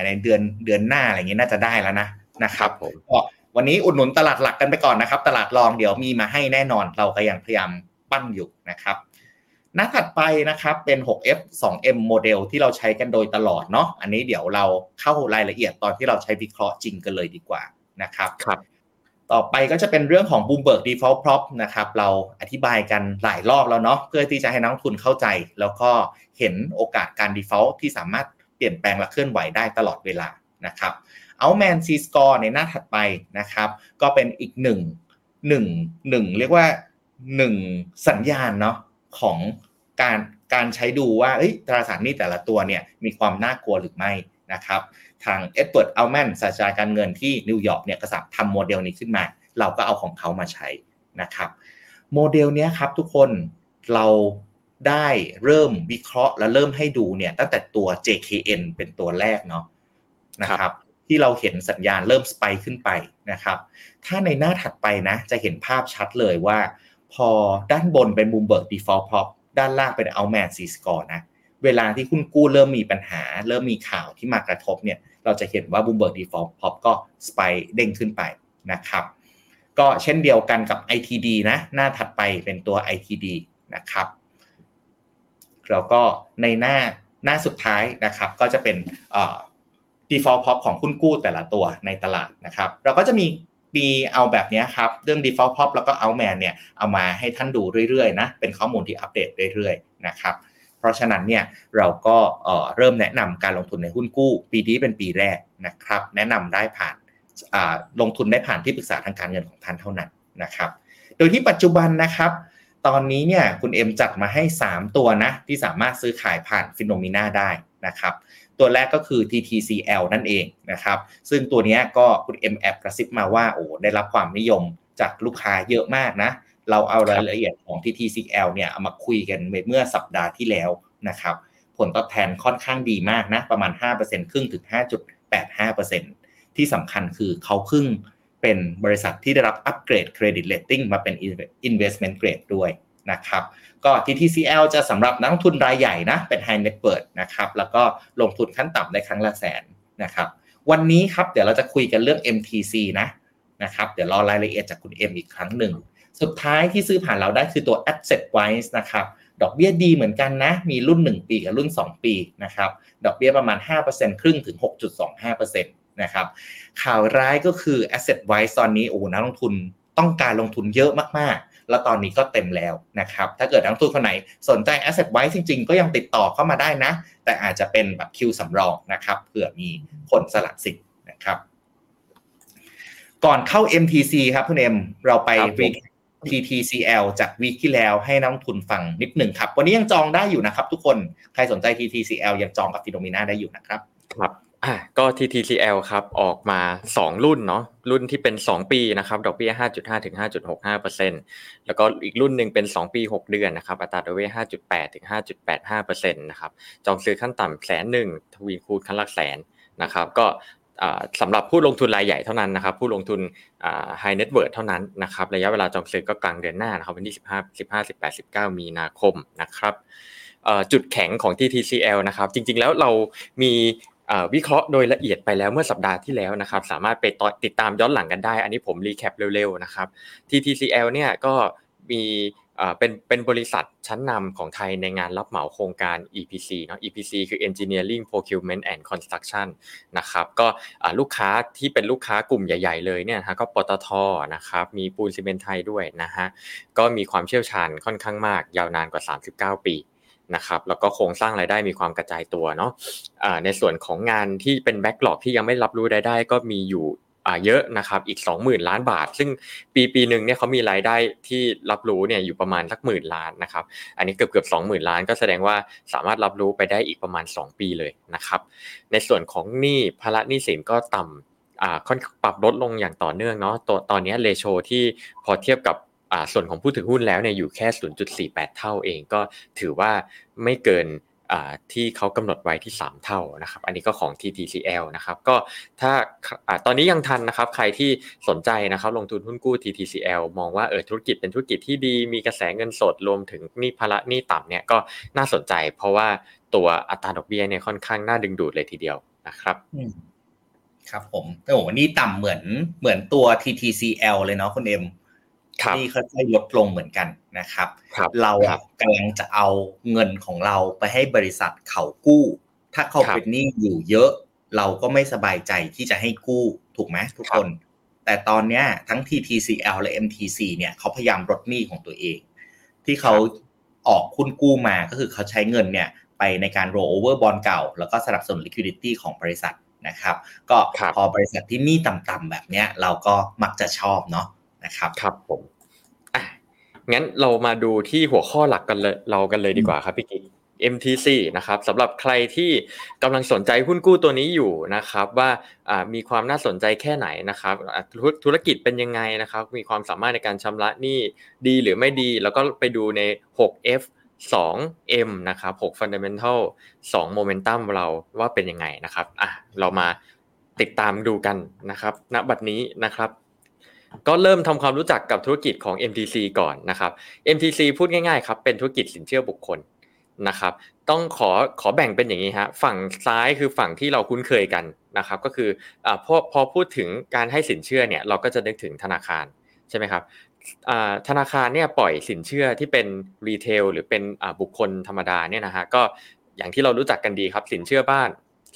ในเดือนเดือนหน้าอะไรเงี้ยน่าจะได้แล้วนะนะครับผมก็วันนี้อุดหนุนตลาดหลักกันไปก่อนนะครับ ตลาดรองเดี๋ยวมีมาให้แน่นอนเราก็ยังพยายามปั้นอยู่นะครับหน้าถัดไปนะครับเป็น 6F 2M โมเดลที่เราใช้กันโดยตลอดเนาะอันนี้เดี๋ยวเราเข้ารายละเอียดตอนที่เราใช้วิเคราะห์จริงกันเลยดีกว่านะครับครับต่อไปก็จะเป็นเรื่องของ Bloomberg Default Prop นะครับเราอธิบายกันหลายรอบแล้วเนาะเพื่อที่จะให้นักลงทุนเข้าใจ แล้วก็เห็นโอกาสการ default ที่สามารถ เปลี่ยนแปลงและเคลื่อนไหวได้ตลอดเวลานะครับ Altman Z-Score ในหน้าถัดไปนะครับก็เป็นอีกหนึ่งหนึ่งหนึ่งเรียกว่าหนึ่งสัญญาณเนาะของการการใช้ดูว่าตราสารนี้แต่ละตัวเนี่ยมีความน่ากลัวหรือไม่นะครับทาง Edward Altman ศาสตราจารย์การเงินที่นิวยอร์กเนี่ยก็สับทำโมเดลนี้ขึ้นมา เราก็เอาของเขามาใช้นะครับโมเดลนี้ครับทุกคนเรา ได้เริ่มวิเคราะห์และเริ่มให้ดูเนี่ยตั้งแต่ตัว JKN เป็นตัวแรกเนาะนะครับที่เราเห็นสัญญาณเริ่มสไปขึ้นไปนะครับ ถ้าในหน้าถัดไปนะ จะเห็นภาพชัดเลยว่า พอด้านบนเป็น Bloomberg Default Prop ด้านล่างเป็น Altman C Score นะ เวลาที่คุณกู้เริ่มมีปัญหา เริ่มมีข่าวที่มากระทบเนี่ย เราจะเห็นว่า Bloomberg Default Pop ก็สไปเด้งขึ้นไปนะครับ ก็เช่นเดียวกันกับ ITD นะ หน้าถัดไปเป็นตัว ITD นะครับ แล้วก็ในหน้าหน้าสุดท้ายนะครับ ก็จะเป็น default pop ของหุ้นกู้แต่ละตัวในตลาดนะครับ เราก็จะมีมีเอาแบบนี้ครับเรื่อง default pop แล้วก็ outman เนี่ยเอามาให้ท่านดูเรื่อยๆนะเป็นข้อมูลที่อัปเดตเรื่อยๆนะครับเพราะฉะนั้นเนี่ยเราก็เริ่มแนะนำการลงทุนในหุ้นกู้ ปีนี้เป็นปีแรกนะครับ แนะนำได้ผ่านลงทุนได้ผ่านที่ปรึกษาทางการเงินของท่านเท่านั้นนะครับ โดยที่ปัจจุบันนะครับ ตอนนี้เนี่ยคุณเอ็มจัดมาให้ 3 ตัวนะ ที่สามารถซื้อขายผ่าน Finnomena ได้นะครับ ตัวแรกก็คือ TTCL นั่นเองนะครับ ซึ่งตัวนี้ก็คุณเอ็มแอบกระซิบมาว่าโอ้ได้รับความนิยมจากลูกค้าเยอะมากนะ เราเอารายละเอียดของ TTCL เนี่ยเอามาคุยกันเมื่อสัปดาห์ที่แล้วนะครับ ผลตอบแทนค่อนข้างดีมากนะ ประมาณ 5%ครึ่งถึง 5.85%ที่สำคัญคือเขาเพิ่ง เป็นบริษัทที่ได้รับ upgrade credit rating มาเป็น investment grade ด้วยนะครับก็ TTCL จะสำหรับนักลงทุนรายใหญ่นะเป็น high net worth นะครับแล้วก็ลงทุนขั้นต่ำได้ครั้งละแสนนะครับวันนี้ครับเดี๋ยวเราจะคุยกันเรื่อง MTC นะนะครับเดี๋ยวรอรายละเอียดจากคุณเอ็มอีกครั้งหนึ่ง สุดท้ายที่ซื้อผ่านเราได้คือตัว Asset Wise นะครับดอกเบี้ยดีเหมือนกันนะ มีรุ่น 1 ปีกับรุ่น 2 ปีนะครับดอกเบี้ยประมาณ 5%ครึ่งถึง 6.25% นะครับ ข่าวร้ายก็คือ Asset Wise ตอนนี้โอ้นักลงทุนต้องการลงทุนเยอะมากๆ แล้วตอนนี้ก็เต็มแล้วนะครับ ถ้าเกิดนักลงทุนคนไหนสนใจ Asset Wise จริง ๆ ก็ยังติดต่อเข้ามาได้นะ แต่อาจจะเป็นแบบคิวสำรองนะครับเผื่อมีคนสลัดสิทธิ์นะครับ ก่อนเข้า MTC ครับคุณเอ็มเราไป TTCL จากวีคที่แล้วให้นักลงทุนฟังนิดหนึ่งครับ วันนี้ยังจองได้อยู่นะครับทุกคน ใครสนใจ TTCL ยังจองกับฟิโนมิน่าได้อยู่นะครับ ครับ อ่าก็ TTCL ครับออกมา 2 รุ่นเนาะรุ่นที่เป็น 2 ปีนะครับดอกเบี้ย 5.5ถึง5.65%แล้วก็อีกรุ่นหนึ่งเป็น 2 ปี 6 เดือนนะครับอัตราดอกเบี้ย 5.8ถึง5.85%นะครับจองซื้อขั้นต่ำแสนหนึ่งทวีคูณขั้นหลักแสนนะครับก็สำหรับผู้ลงทุนรายใหญ่เท่านั้นนะครับผู้ลงทุน high net worth เท่านั้นนะครับระยะเวลาจองซื้อก็กลางเดือนหน้านะครับวันที่15 15 18 19 มีนาคมนะครับจุดแข็งของ TTCL นะครับจริงๆแล้วเรามี วิเคราะห์โดยละเอียดไปแล้วเมื่อสัปดาห์ที่แล้วนะครับ สามารถไปติดตามย้อนหลังกันได้ อันนี้ผมรีแคปเร็วๆนะครับ TTCL เนี่ยก็มีเป็นเป็นบริษัทชั้นนำของไทยในงานรับเหมาโครงการ EPC เนาะ EPC คือ Engineering Procurement and Construction นะครับ ก็ลูกค้าที่เป็นลูกค้ากลุ่มใหญ่ ๆ เลยเนี่ยฮะก็ปตทนะครับ มีปูนซีเมนต์ไทยด้วยนะฮะ ก็มีความเชี่ยวชาญค่อนข้างมากยาวนานกว่า 39 ปี นะครับแล้วก็โครงสร้างรายได้มีความกระจายตัวเนาะในส่วนของงานที่เป็นแบ็กหลอกที่ยังไม่รับรู้รายได้ก็มีอยู่เยอะนะครับอีก 20,000 ล้านบาท ซึ่งปีปีหนึ่งเนี่ยเขามีรายได้ที่รับรู้เนี่ยอยู่ประมาณสักหมื่นล้านนะครับอันนี้เกือบเกือบสองหมื่นล้านก็แสดงว่าสามารถรับรู้ไปได้อีกประมาณ 2 ปีเลยนะครับในส่วนของหนี้ภาระหนี้สินก็ต่ำอ่าค่อนปรับลดลงอย่างต่อเนื่องเนาะตตอนนี้เลโชที่พอเทียบกับ ส่วนของผู้ถือหุ้นแล้วเนี่ยอยู่แค่ 0.48 เท่าเองก็ถือว่าไม่เกินที่เขากำหนดไว้ที่ 3 เท่านะครับ อันนี้ก็ของ TTCL นะครับ ก็ถ้าตอนนี้ยังทันนะครับ ใครที่สนใจนะครับลงทุนหุ้นกู้ TTCL มองว่าเออธุรกิจเป็นธุรกิจที่ดี มีกระแสเงินสดรวมถึงนี่ภาระนี่ต่ำเนี่ยก็น่าสนใจ เพราะว่าตัวอัตราดอกเบี้ยเนี่ยค่อนข้างน่าดึงดูดเลยทีเดียวนะครับครับผมโอ้นี่ต่ำเหมือนเหมือนตัว TTCL เลยเนาะคุณเอ็ม ที่ค่อยๆลดลงเหมือนกันนะครับ เรากำลังจะเอาเงินของเราไปให้บริษัทเขากู้ ถ้าเขาเป็นหนี้อยู่เยอะ เราก็ไม่สบายใจที่จะให้กู้ถูกไหมทุกคน แต่ตอนนี้ทั้ง TTCL และ MTC เนี่ยเขาพยายามลดหนี้ของตัวเอง ที่เขาออกคุณกู้มาก็คือเขาใช้เงินเนี่ยไปในการ roll over บอลเก่า แล้วก็สนับสนุน liquidity ของบริษัทนะครับ ก็พอบริษัทที่หนี้ต่ำๆแบบเนี้ยเราก็มักจะชอบเนาะ นะครับครับผมอะงั้นเรามาดูที่หัวข้อหลักกันเลยเรากันเลยดีกว่าครับพี่กิ๊ก MTC นะครับสำหรับใครที่กำลังสนใจหุ้นกู้ตัวนี้อยู่นะครับ ว่ามีความน่าสนใจแค่ไหนนะครับธุรกิจเป็นยังไงนะครับ มีความสามารถในการชำระหนี้ดีหรือไม่ดี แล้วก็ไปดูใน 6F 2M นะครับ6 Fundamental 2 Momentum เราว่าเป็นยังไงนะครับอะเรามาติดตามดูกันนะครับณบัดนี้นะครับ ก็เริ่มทำความรู้จักกับธุรกิจของ MTC ก่อนนะครับ MTC พูดง่ายๆครับเป็นธุรกิจสินเชื่อบุคคลนะครับ ต้องขอขอแบ่งเป็นอย่างนี้ฮะฝั่งซ้ายคือฝั่งที่เราคุ้นเคยกันนะครับ ก็คืออพอพอพูดถึงการให้สินเชื่อเนี่ยเราก็จะนึกถึงธนาคารใช่ไหมครับธนาคารเนี่ยปล่อยสินเชื่อที่เป็นรีเทลหรือเป็นบุคคลธรรมดาเนี่ยนะฮะก็อย่างที่เรารู้จักกันดีครับ สินเชื่อบ้าน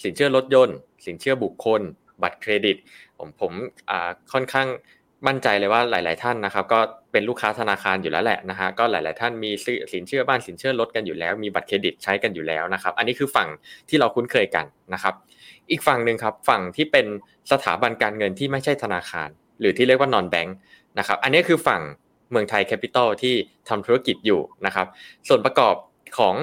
สินเชื่อรถยนต์ สินเชื่อบุคคล บัตรเครดิต ผมผมค่อนข้าง มั่นใจเลยว่าหลาย ๆ ท่านนะครับก็เป็นลูกค้าธนาคารอยู่แล้วแหละนะฮะก็หลาย ๆ ท่านมีสินเชื่อบ้านสินเชื่อรถกันอยู่แล้ว มีบัตรเครดิตใช้กันอยู่แล้วนะครับ อันนี้คือฝั่งที่เราคุ้นเคยกันนะครับ อีกฝั่งหนึ่งครับฝั่งที่เป็นสถาบันการเงินที่ไม่ใช่ธนาคาร หรือที่เรียกว่า non-bank นะครับ อันนี้คือฝั่งเมืองไทยแคปิตอลที่ทำธุรกิจอยู่นะครับ ส่วนประกอบของ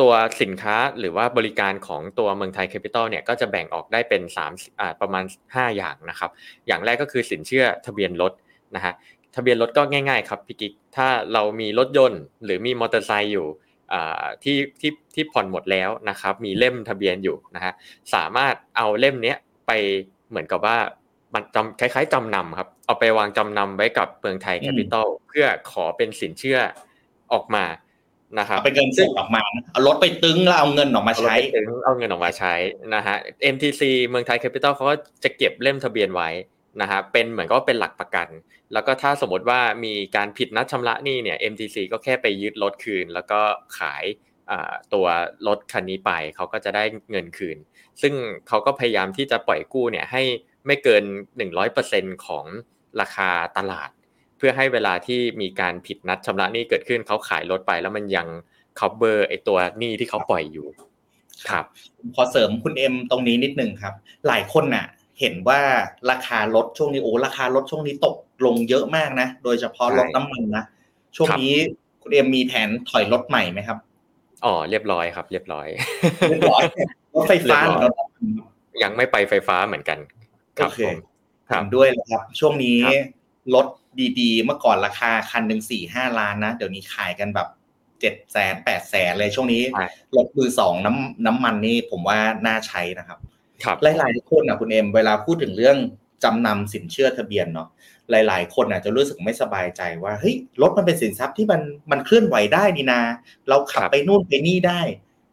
ตัวสินค้าหรือว่าบริการของตัวเมืองไทยแคปิตอลเนี่ยก็จะแบ่งออกได้เป็น3ประมาณ 5 อย่างนะครับ อย่างแรกก็คือสินเชื่อทะเบียนรถนะฮะทะเบียนรถก็ง่ายๆครับพี่กิ๊กถ้าเรามีรถยนต์ หรือมีมอเตอร์ไซค์อยู่ที่ที่ที่ผ่อนหมดแล้วนะครับ มีเล่มทะเบียนอยู่นะฮะสามารถเอาเล่มเนี้ยไปเหมือนกับว่ามันจำคล้ายๆจำนำครับ เอาไปวางจำนำไว้กับเมืองไทยแคปิตอลเพื่อขอเป็นสินเชื่อออกมา นะครับเป็นเงินสดออกมาเอารถไปตึงแล้วเอาเงินออกมาใช้ตึ๊งเอาเงินออกมาใช้นะฮะ MTC เมืองไทยแคปิตอลเขาก็จะเก็บเล่มทะเบียนไว้นะฮะเป็นเหมือนก็เป็นหลักประกัน แล้วก็ถ้าสมมติว่ามีการผิดนัดชำระหนี้เนี่ย MTC ก็แค่ไปยึดรถคืน แล้วก็ขายตัวรถคันนี้ไปเขาก็จะได้เงินคืน ซึ่งเขาก็พยายามที่จะปล่อยกู้เนี่ยให้ไม่เกิน 100%ของราคาตลาด เพื่อให้เวลาที่มีการผิดนัดชำระหนี้เกิดขึ้นเขาขายรถไป แล้วมันยัง cover ไอตัวหนี้ที่เขาปล่อยอยู่ครับพอเสริมคุณเอ็มตรงนี้นิดนึงครับ หลายคนน่ะ เห็นว่าราคารถช่วงนี้โอ้ราคารถช่วงนี้ตกลงเยอะมากนะ โดยเฉพาะรถน้ำมันนะช่วงนี้คุณเอ็มมีแผนถอยรถใหม่ไหมครับอ๋อเรียบร้อยครับ เรียบร้อยเรียบร้อยรถไฟฟ้ายังไม่ไปไฟฟ้าเหมือนกันโอเคถามด้วยนะครับ ช่วงนี้ รถดีๆ เมื่อก่อนราคาคันหนึ่งสี่ห้าล้านนะ เดี๋ยวนี้ขายกันแบบเจ็ดแสนแปดแสนเลยช่วงนี้รถมือสองน้ำน้ำมันนี่ผมว่าน่าใช้นะครับหลายๆคนนะคุณเอ็มเวลาพูดถึงเรื่องจำนำสินเชื่อทะเบียนเนาะหลาย ๆ คนอาจจะรู้สึกไม่สบายใจว่าเฮ้ยรถมันเป็นสินทรัพย์ที่มันมันเคลื่อนไหวได้นี่นา เราขับไปนู่นไปนี่ได้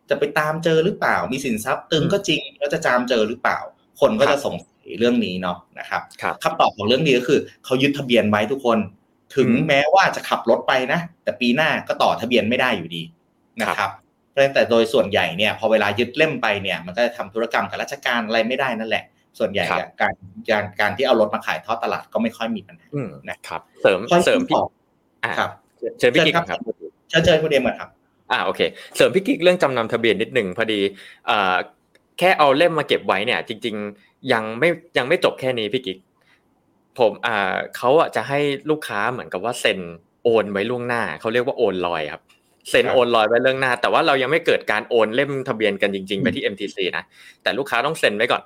จะไปตามเจอหรือเปล่า มีสินทรัพย์ตึงก็จริงแล้วจะตามเจอหรือเปล่า คนก็จะสงสัย เรื่องนี้เนาะนะครับคำตอบของเรื่องนี้ก็คือเขายึดทะเบียนไว้ทุกคน ถึงแม้ว่าจะขับรถไปนะ แต่ปีหน้าก็ต่อทะเบียนไม่ได้อยู่ดีนะครับแต่โดยส่วนใหญ่เนี่ยพอเวลายึดเล่มไปเนี่ยมันก็จะทำธุรกรรมกับราชการอะไรไม่ได้นั่นแหละส่วนใหญ่การการการที่เอารถมาขายทอดตลาดก็ไม่ค่อยมีปัญหานะครับ เสริมเสริมพี่ครับเชิญพี่กิ๊กครับเชิญเชิญคุณเดมครับอ่าโอเค เสริมพี่กิ๊กเรื่องจำนำทะเบียนนิดหนึ่งพอดีอ่าแค่เอาเล่มมาเก็บไว้เนี่ย จริง ๆ ยังไม่ยังไม่จบแค่นี้พี่กิ๊กผมอ่าเขาอะจะให้ลูกค้าเหมือนกับว่าเซ็นโอนไว้ล่วงหน้าเขาเรียกว่าโอนลอยครับเซ็นโอนลอยไว้เรื่องหน้า แต่ว่าเรายังไม่เกิดการโอนเล่มทะเบียนกันจริงๆไปที่ MTC นะแต่ลูกค้าต้องเซ็นไว้ก่อน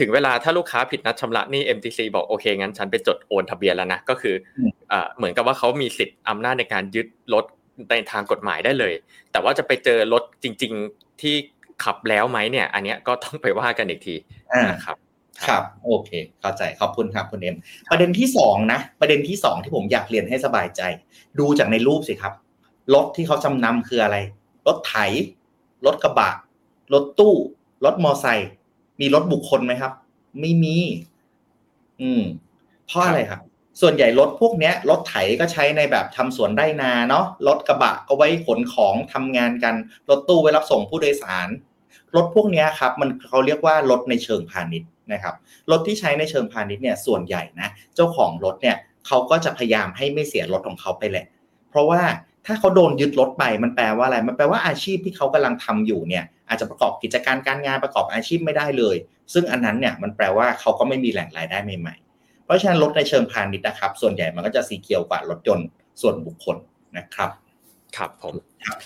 ถึงเวลาถ้าลูกค้าผิดนัดชำระนี่ MTC บอกโอเคงั้นฉันไปจดโอนทะเบียนแล้วนะก็คือเหมือนกับว่าเขามีสิทธิ์อำนาจในการยึดรถในทางกฎหมายได้เลย แต่ว่าจะไปเจอรถจริง ๆที่ขับแล้วไหมเนี่ย อันนี้ก็ต้องไปว่ากันอีกทีนะครับ ครับ โอเค เข้าใจขอบคุณครับคุณเอ็มประเด็นที่สองนะ ประเด็นที่สองที่ผมอยากเรียนให้สบายใจ ดูจากในรูปสิครับ รถที่เขาจำนำคืออะไร รถไถ รถกระบะ รถตู้ รถมอไซค์มีรถบุคคลไหมครับ ไม่มี อืม เพราะอะไรครับ ส่วนใหญ่รถพวกเนี้ย รถไถก็ใช้ในแบบทำสวนไร่นาเนาะ รถกระบะก็ไว้ขนของทำงานกัน รถตู้ไว้รับส่งผู้โดยสาร รถพวกนี้ครับ มันเขาเรียกว่ารถในเชิงพาณิชย์ นะครับรถที่ใช้ในเชิงพาณิชย์เนี่ยส่วนใหญ่นะเจ้าของรถเนี่ยเขาก็จะพยายามให้ไม่เสียรถของเขาไปแหละ เพราะว่าถ้าเขาโดนยึดรถไปมันแปลว่าอะไรมันแปลว่าอาชีพที่เขากำลังทำอยู่เนี่ยอาจจะประกอบกิจการการงานประกอบอาชีพไม่ได้เลย ซึ่งอันนั้นเนี่ยมันแปลว่าเขาก็ไม่มีแหล่งรายได้ใหม่ๆ เพราะฉะนั้นรถในเชิงพาณิชย์นะครับ ส่วนใหญ่มันก็จะสีเขียวกว่ารถยนต์ส่วนบุคคลนะครับ ครับผม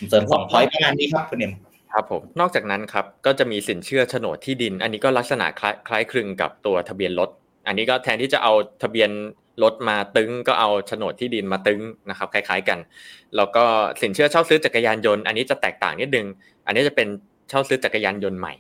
เสริมสองพอยต์ประมาณนี้ครับคุณเอ็ม ครับผมนอกจากนั้นครับก็จะมีสินเชื่อโฉนดที่ดิน อันนี้ก็ลักษณะคล้ายคล้ายคลึงกับตัวทะเบียนรถอันนี้ก็แทนที่จะเอาทะเบียนรถมาตึงก็เอาโฉนดที่ดินมาตึงนะครับ คล้าย ๆกัน แล้วก็สินเชื่อเช่าซื้อจักรยานยนต์อันนี้จะแตกต่างนิดนึง อันนี้จะเป็นเช่าซื้อจักรยานยนต์ใหม่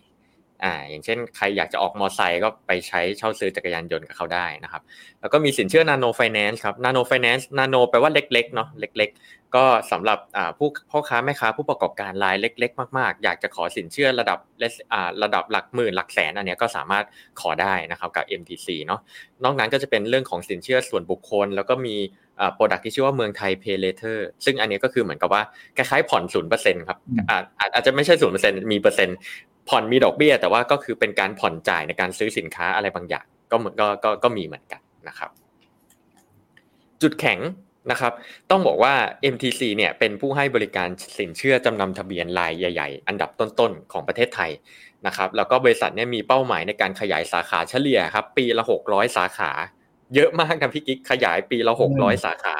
อ่าอย่างเช่นใครอยากจะออกมอไซค์ก็ไปใช้เช่าซื้อจักรยานยนต์กับเขาได้นะครับ แล้วก็มีสินเชื่อนาโนไฟแนนซ์ครับนาโนไฟแนนซ์นาโนแปลว่าเล็กๆเนาะเล็ก ๆ ก็สำหรับอ่าผู้พ่อค้าแม่ค้าผู้ประกอบการรายเล็ก ๆ มากๆ อยากจะขอสินเชื่อระดับอ่าระดับหลักหมื่นหลักแสนอันนี้ก็สามารถขอได้นะครับกับ MTC เนาะนอกนั้นก็จะเป็นเรื่องของสินเชื่อส่วนบุคคล แล้วก็มีอ่า product ที่ชื่อว่าเมืองไทย Pay Later ซึ่งอันนี้ก็คือเหมือนกับว่าคล้ายๆผ่อนศูนย์เปอร์เซ็นต์ครับอ่าอาจจะไม่ใช่ศูนย์เปอร์เซ็นต์มีเปอร์เซ็นต์ ผ่อนมีดอกเบี้ย แต่ว่าก็คือเป็นการผ่อนจ่ายในการซื้อสินค้าอะไรบางอย่างก็เหมือนก็ก็ก็มีเหมือนกันนะครับ จุดแข็งนะครับ ต้องบอกว่า MTC เนี่ยเป็นผู้ให้บริการสินเชื่อจำนำทะเบียนรายใหญ่ ๆ อันดับต้นๆของประเทศไทยนะครับ แล้วก็บริษัทเนี่ยมีเป้าหมายในการขยายสาขาเฉลี่ยครับ ปีละ 600 สาขา เยอะมากนะพี่กิ๊กขยายปีละ 600 สาขา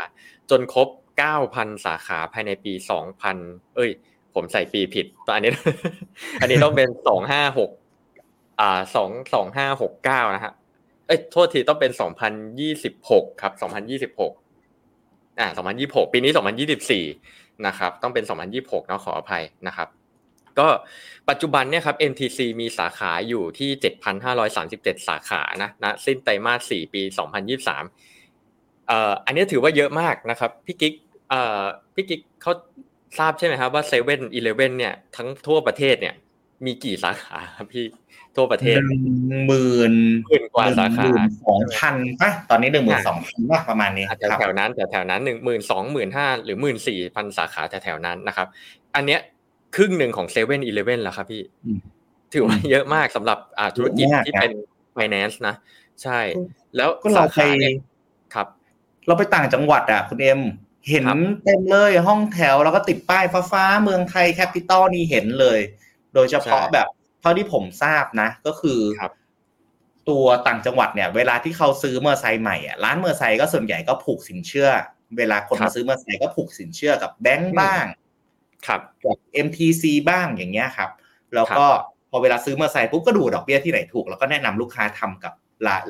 จนครบ 9,000 สาขาภายในปี 2000 เอ้ย ผมใส่ปีผิดตอนนี้ อันนี้ต้องเป็น256อ่า22569นะฮะเอ้ยโทษทีต้องเป็น2026ครับ2026อ่า2026ปีนี้2024นยี่สิบสี่นะครับ ต้องเป็น2026เนาะขออภัยนะครับ ก็ปัจจุบันเนี่ยครับ MTC มีสาขาอยู่ที่ 7,537 สาขานะนะสิ้นไตรมาส4ปี 2023เอ่ออันนี้ถือว่าเยอะมากนะครับ พี่กิ๊กเอ่อพี่กิ๊กเขา ทราบใช่ไหมครับว่าเซเว่นอีเลฟเว่นเนี่ยทั้งทั่วประเทศเนี่ย มีกี่สาขาครับพี่ทั่วประเทศหนึ่งหมื่นหมื่นกว่าสาขาสองพันป่ะตอนนี้หนึ่งหมื่นสองพันป่ะประมาณนี้อาจคจะรับแถวนั้นแต่แถวนั้นหนึ่งหมื่นสองหมื่นห้าหรือหมื่นสี่พันสาขาแถวๆนั้นนะครับ อันเนี้ยครึ่งหนึ่งของเซเว่นอีเลฟเว่นแล้วครับพี่อืมถือว่าเยอะมากสำหรับอ่าธุรกิจเยอะมากที่นะเป็น finance นะ ใช่ แล้วก็เราสาไปขาเนี่ยครับ เราไปต่างจังหวัดอะคุณเอ็ม เห็นครับเต็มเลยห้องแถวแล้วก็ติดป้ายฟ้าๆเมืองไทยแคปิตอลนี่เห็นเลย โดยเฉพาะใช่แบบเท่าที่ผมทราบนะ ก็คือครับตัวต่างจังหวัดเนี่ย เวลาที่เขาซื้อเมอร์ไซค์ใหม่อะร้านเมอร์ไซค์ก็ส่วนใหญ่ก็ผูกสินเชื่อ เวลาคนครัมาซื้อเมอร์ไซค์ก็ผูกสินเชื่อกับแบงก์อืมบ้าง ครับกับ MTC บ้างอย่างเงี้ยครับ แล้วก็พอเวลาซื้อมอเตอร์ไซค์ปุ๊บก็ดูดอกเบี้ยที่ไหนถูก แล้วก็แนะนำลูกค้าทำกับ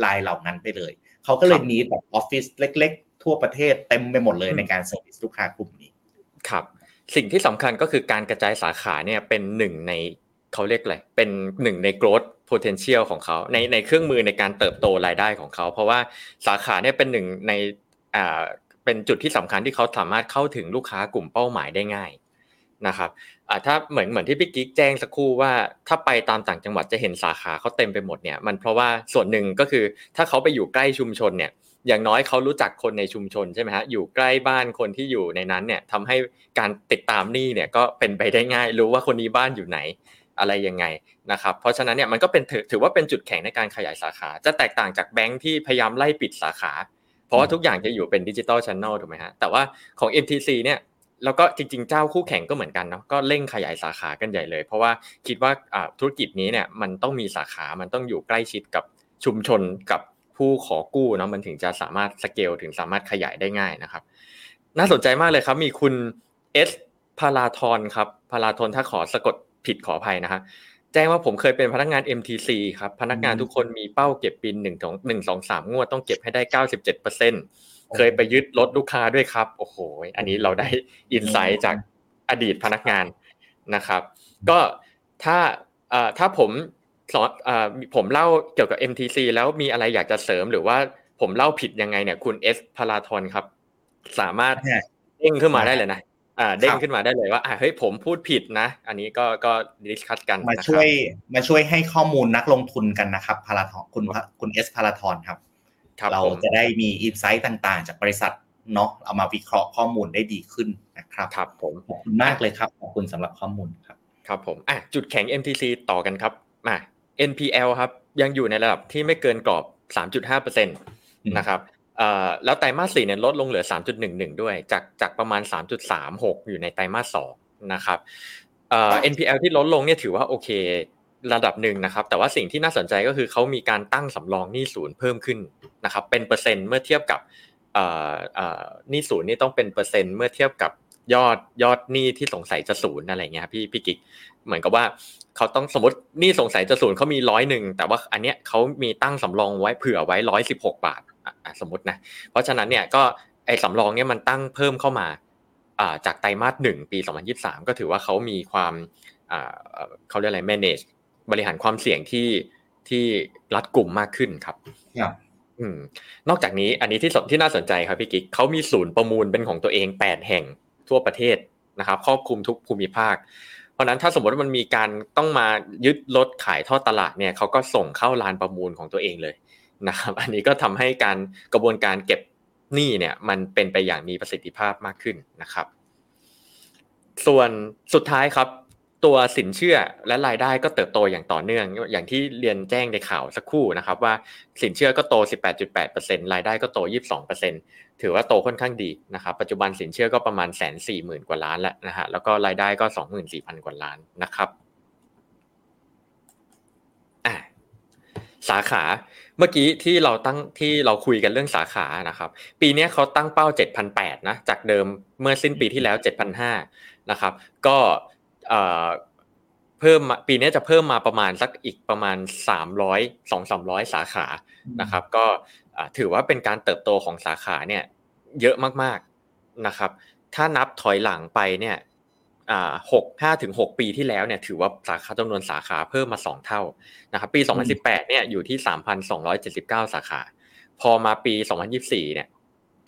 รายเหล่านั้นไปเลยเขาก็เลยครับมีแบบออฟฟิศเล็กๆ ทั่วประเทศเต็มไปหมดเลยอืมในการ service ลูกค้ากลุ่มนี้ครับสิ่งที่สำคัญก็คือการกระจายสาขาเนี่ยเป็นหนึ่งในเขาเรียกอะไรเป็นหนึ่งใน growth potential ของเขาในในเครื่องมือในการเติบโตรายได้ของเขา เพราะว่าสาขาเนี่ยเป็นหนึ่งในอ่าเป็นจุดที่สำคัญที่เขาสามารถเข้าถึงลูกค้ากลุ่มเป้าหมายได้ง่ายนะครับอ่าถ้าเหมือนเหมือนที่พี่กิ๊กแจ้งสักครู่ว่าถ้าไปตามต่างจังหวัดจะเห็นสาขาเขาเต็มไปหมดเนี่ยมันเพราะว่าส่วนหนึ่งก็คือถ้าเขาไปอยู่ใกล้ชุมชนเนี่ย อย่างน้อยเขารู้จักคนในชุมชนใช่ไหมฮะอยู่ใกล้บ้านคนที่อยู่ในนั้นเนี่ยทำให้การติดตามหนี้เนี่ยก็เป็นไปได้ง่าย รู้ว่าคนนี้บ้านอยู่ไหนอะไรยังไงนะครับเพราะฉะนั้นเนี่ยมันก็เป็นถือถือว่าเป็นจุดแข็งในการขยายสาขา จะแตกต่างจากแบงค์ที่พยายามไล่ปิดสาขา เพราะว่าทุกอย่างจะอยู่เป็นดิจิตอลชันแนลถูกไหมฮะแต่ว่าของ MTC เนี่ยแล้วก็จริงๆ เจ้าคู่แข่งก็เหมือนกันเนาะก็เร่งขยายสาขากันใหญ่เลย เพราะว่าคิดว่าอ่าธุรกิจนี้เนี่ยมันต้องมีสาขา มันต้องอยู่ใกล้ชิดกับชุมชนกับ ผู้ขอกู้เนาะมันถึงจะสามารถสเกลถึงสามารถขยายได้ง่ายนะครับ น่าสนใจมากเลยครับ มีคุณเอสพาราทอนครับพาราทอนถ้าขอสะกดผิดขออภัยนะฮะแจ้งว่าผมเคยเป็นพนักงาน MTC ครับ พนักงานทุกคนมีเป้าเก็บปีหนึ่งงหนึ่งสองสามงวดต้องเก็บให้ได้เก้าสิบเจ็ดเปอร์เซ็นเคยไปยึดรถลูกค้าด้วยครับ โอ้โห อันนี้เราได้อินไซต์จากอดีตพนักงานนะครับ ก็ถ้าเอ่อถ้าผม สอนเอ่อผมเล่าเกี่ยวกับ MTC แล้วมีอะไรอยากจะเสริมหรือว่าผมเล่าผิดยังไงเนี่ย คุณเอสพาราทอนครับ สามารถเนี่ยเด้งขึ้นมาได้เลยนะอ่าเด้คงรับขึ้นมาได้เลยว่าอ่าเฮ้ยผมพูดผิดนะ อันนี้ก็ก็discuss กันมานะครับช่วยมาช่วยให้ข้อมูลนักลงทุนกันนะครับพาราทอนคุณคุณเอสพาราทอนครับครับเราผมจะได้มี insight ต่างๆ จากบริษัทเนาะเอามาวิเคราะห์ข้อมูลได้ดีขึ้นนะครับครับผมขอบคุณมากเลยครับขอบคุณสำหรับข้อมูลครับ ครับผมอะจุดแข็ง MTC ต่อกันครับมา NPL ครับยังอยู่ในระดับที่ไม่เกินกรอบ 3.5%นะครับเอ่อแล้วไตรมาส4เนี่ยลดลงเหลือ 3.11 ด้วย จากจากประมาณ 3.36 อยู่ในไตรมาส2นะครับเอ่อ NPL ที่ลดลงเนี่ยถือว่าโอเคระดับหนึ่งนะครับ แต่ว่าสิ่งที่น่าสนใจก็คือเขามีการตั้งสำรองหนี้ศูนย์เพิ่มขึ้นนะครับเป็นเปอร์เซ็นต์เมื่อเทียบกับเอ่อเอ่อหนี้ศูนย์นี่ต้องเป็นเปอร์เซ็นต์เมื่อเทียบกับ ยอดยอดหนี้ที่สงสัยจะศูนย์อะไรเงี้ยครับพี่พี่กิ๊กเหมือนกับว่าเขาต้องสมมติหนี้สงสัยจะศูนย์เขามีร้อยหนึ่งแต่ว่าอันเนี้ยเขามีตั้งสำรองไว้เผื่อไว้ร้อยสิบหกบาทอะอะสมมตินะเพราะฉะนั้นเนี่ยก็ไอ้สำรองเนี่ยมันตั้งเพิ่มเข้ามาอ่าจากไตรมาสหนึ่งปี 2023 ก็ถือว่าเขามีความอ่าเอ่อเขาเรียกอะไร manage บริหารความเสี่ยงที่ที่รัดกลุ่มมากขึ้นครับครับอืมนอกจากนี้อันนี้ที่สนที่น่าสนใจครับพี่กิ๊กเขามีศูนย์ประมูลเป็นของตัวเอง 8 แห่ง ทั่วประเทศนะครับครอบคลุมทุกภูมิภาค เพราะนั้นถ้าสมมติว่ามันมีการต้องมายึดรถขายทอดตลาดเนี่ยเขาก็ส่งเข้าลานประมูลของตัวเองเลยนะครับอันนี้ก็ทำให้การกระบวนการเก็บหนี้เนี่ยมันเป็นไปอย่างมีประสิทธิภาพมากขึ้นนะครับ ส่วนสุดท้ายครับ ตัวสินเชื่อและรายได้ก็เติบโตอย่างต่อเนื่อง อย่างที่เรียนแจ้งในข่าวสักครู่นะครับ ว่าสินเชื่อก็โต 18.8%รายได้ก็โต 22% ถือว่าโตค่อนข้างดีนะครับปัจจุบันสินเชื่อก็ประมาณแสนสี่หมื่นกว่าล้านแล้วนะฮะแล้วก็รายได้ก็24,000กว่าล้านนะครับสาขาเมื่อกี้ที่เราตั้งที่เราคุยกันเรื่องสาขานะครับ ปีนี้เขาตั้งเป้า 7,800นะจากเดิมเมื่อสิ้นปีที่แล้ว 7,500นะครับ ก็เพิ่มปีนี้จะเพิ่มมาประมาณสักอีกประมาณ 300 2 300 สาขานะครับ ก็ ถือว่าเป็นการเติบโตของสาขาเนี่ยเยอะมากๆนะครับ ถ้านับถอยหลังไปเนี่ยหกห้าถึงหกปีที่แล้วเนี่ยถือว่าสาขาจำนวนสาขาเพิ่มมาสองเท่านะครับปี 2018เนี่ยอยู่ที่ 3,279 สาขา พอมาปี 2024เนี่ย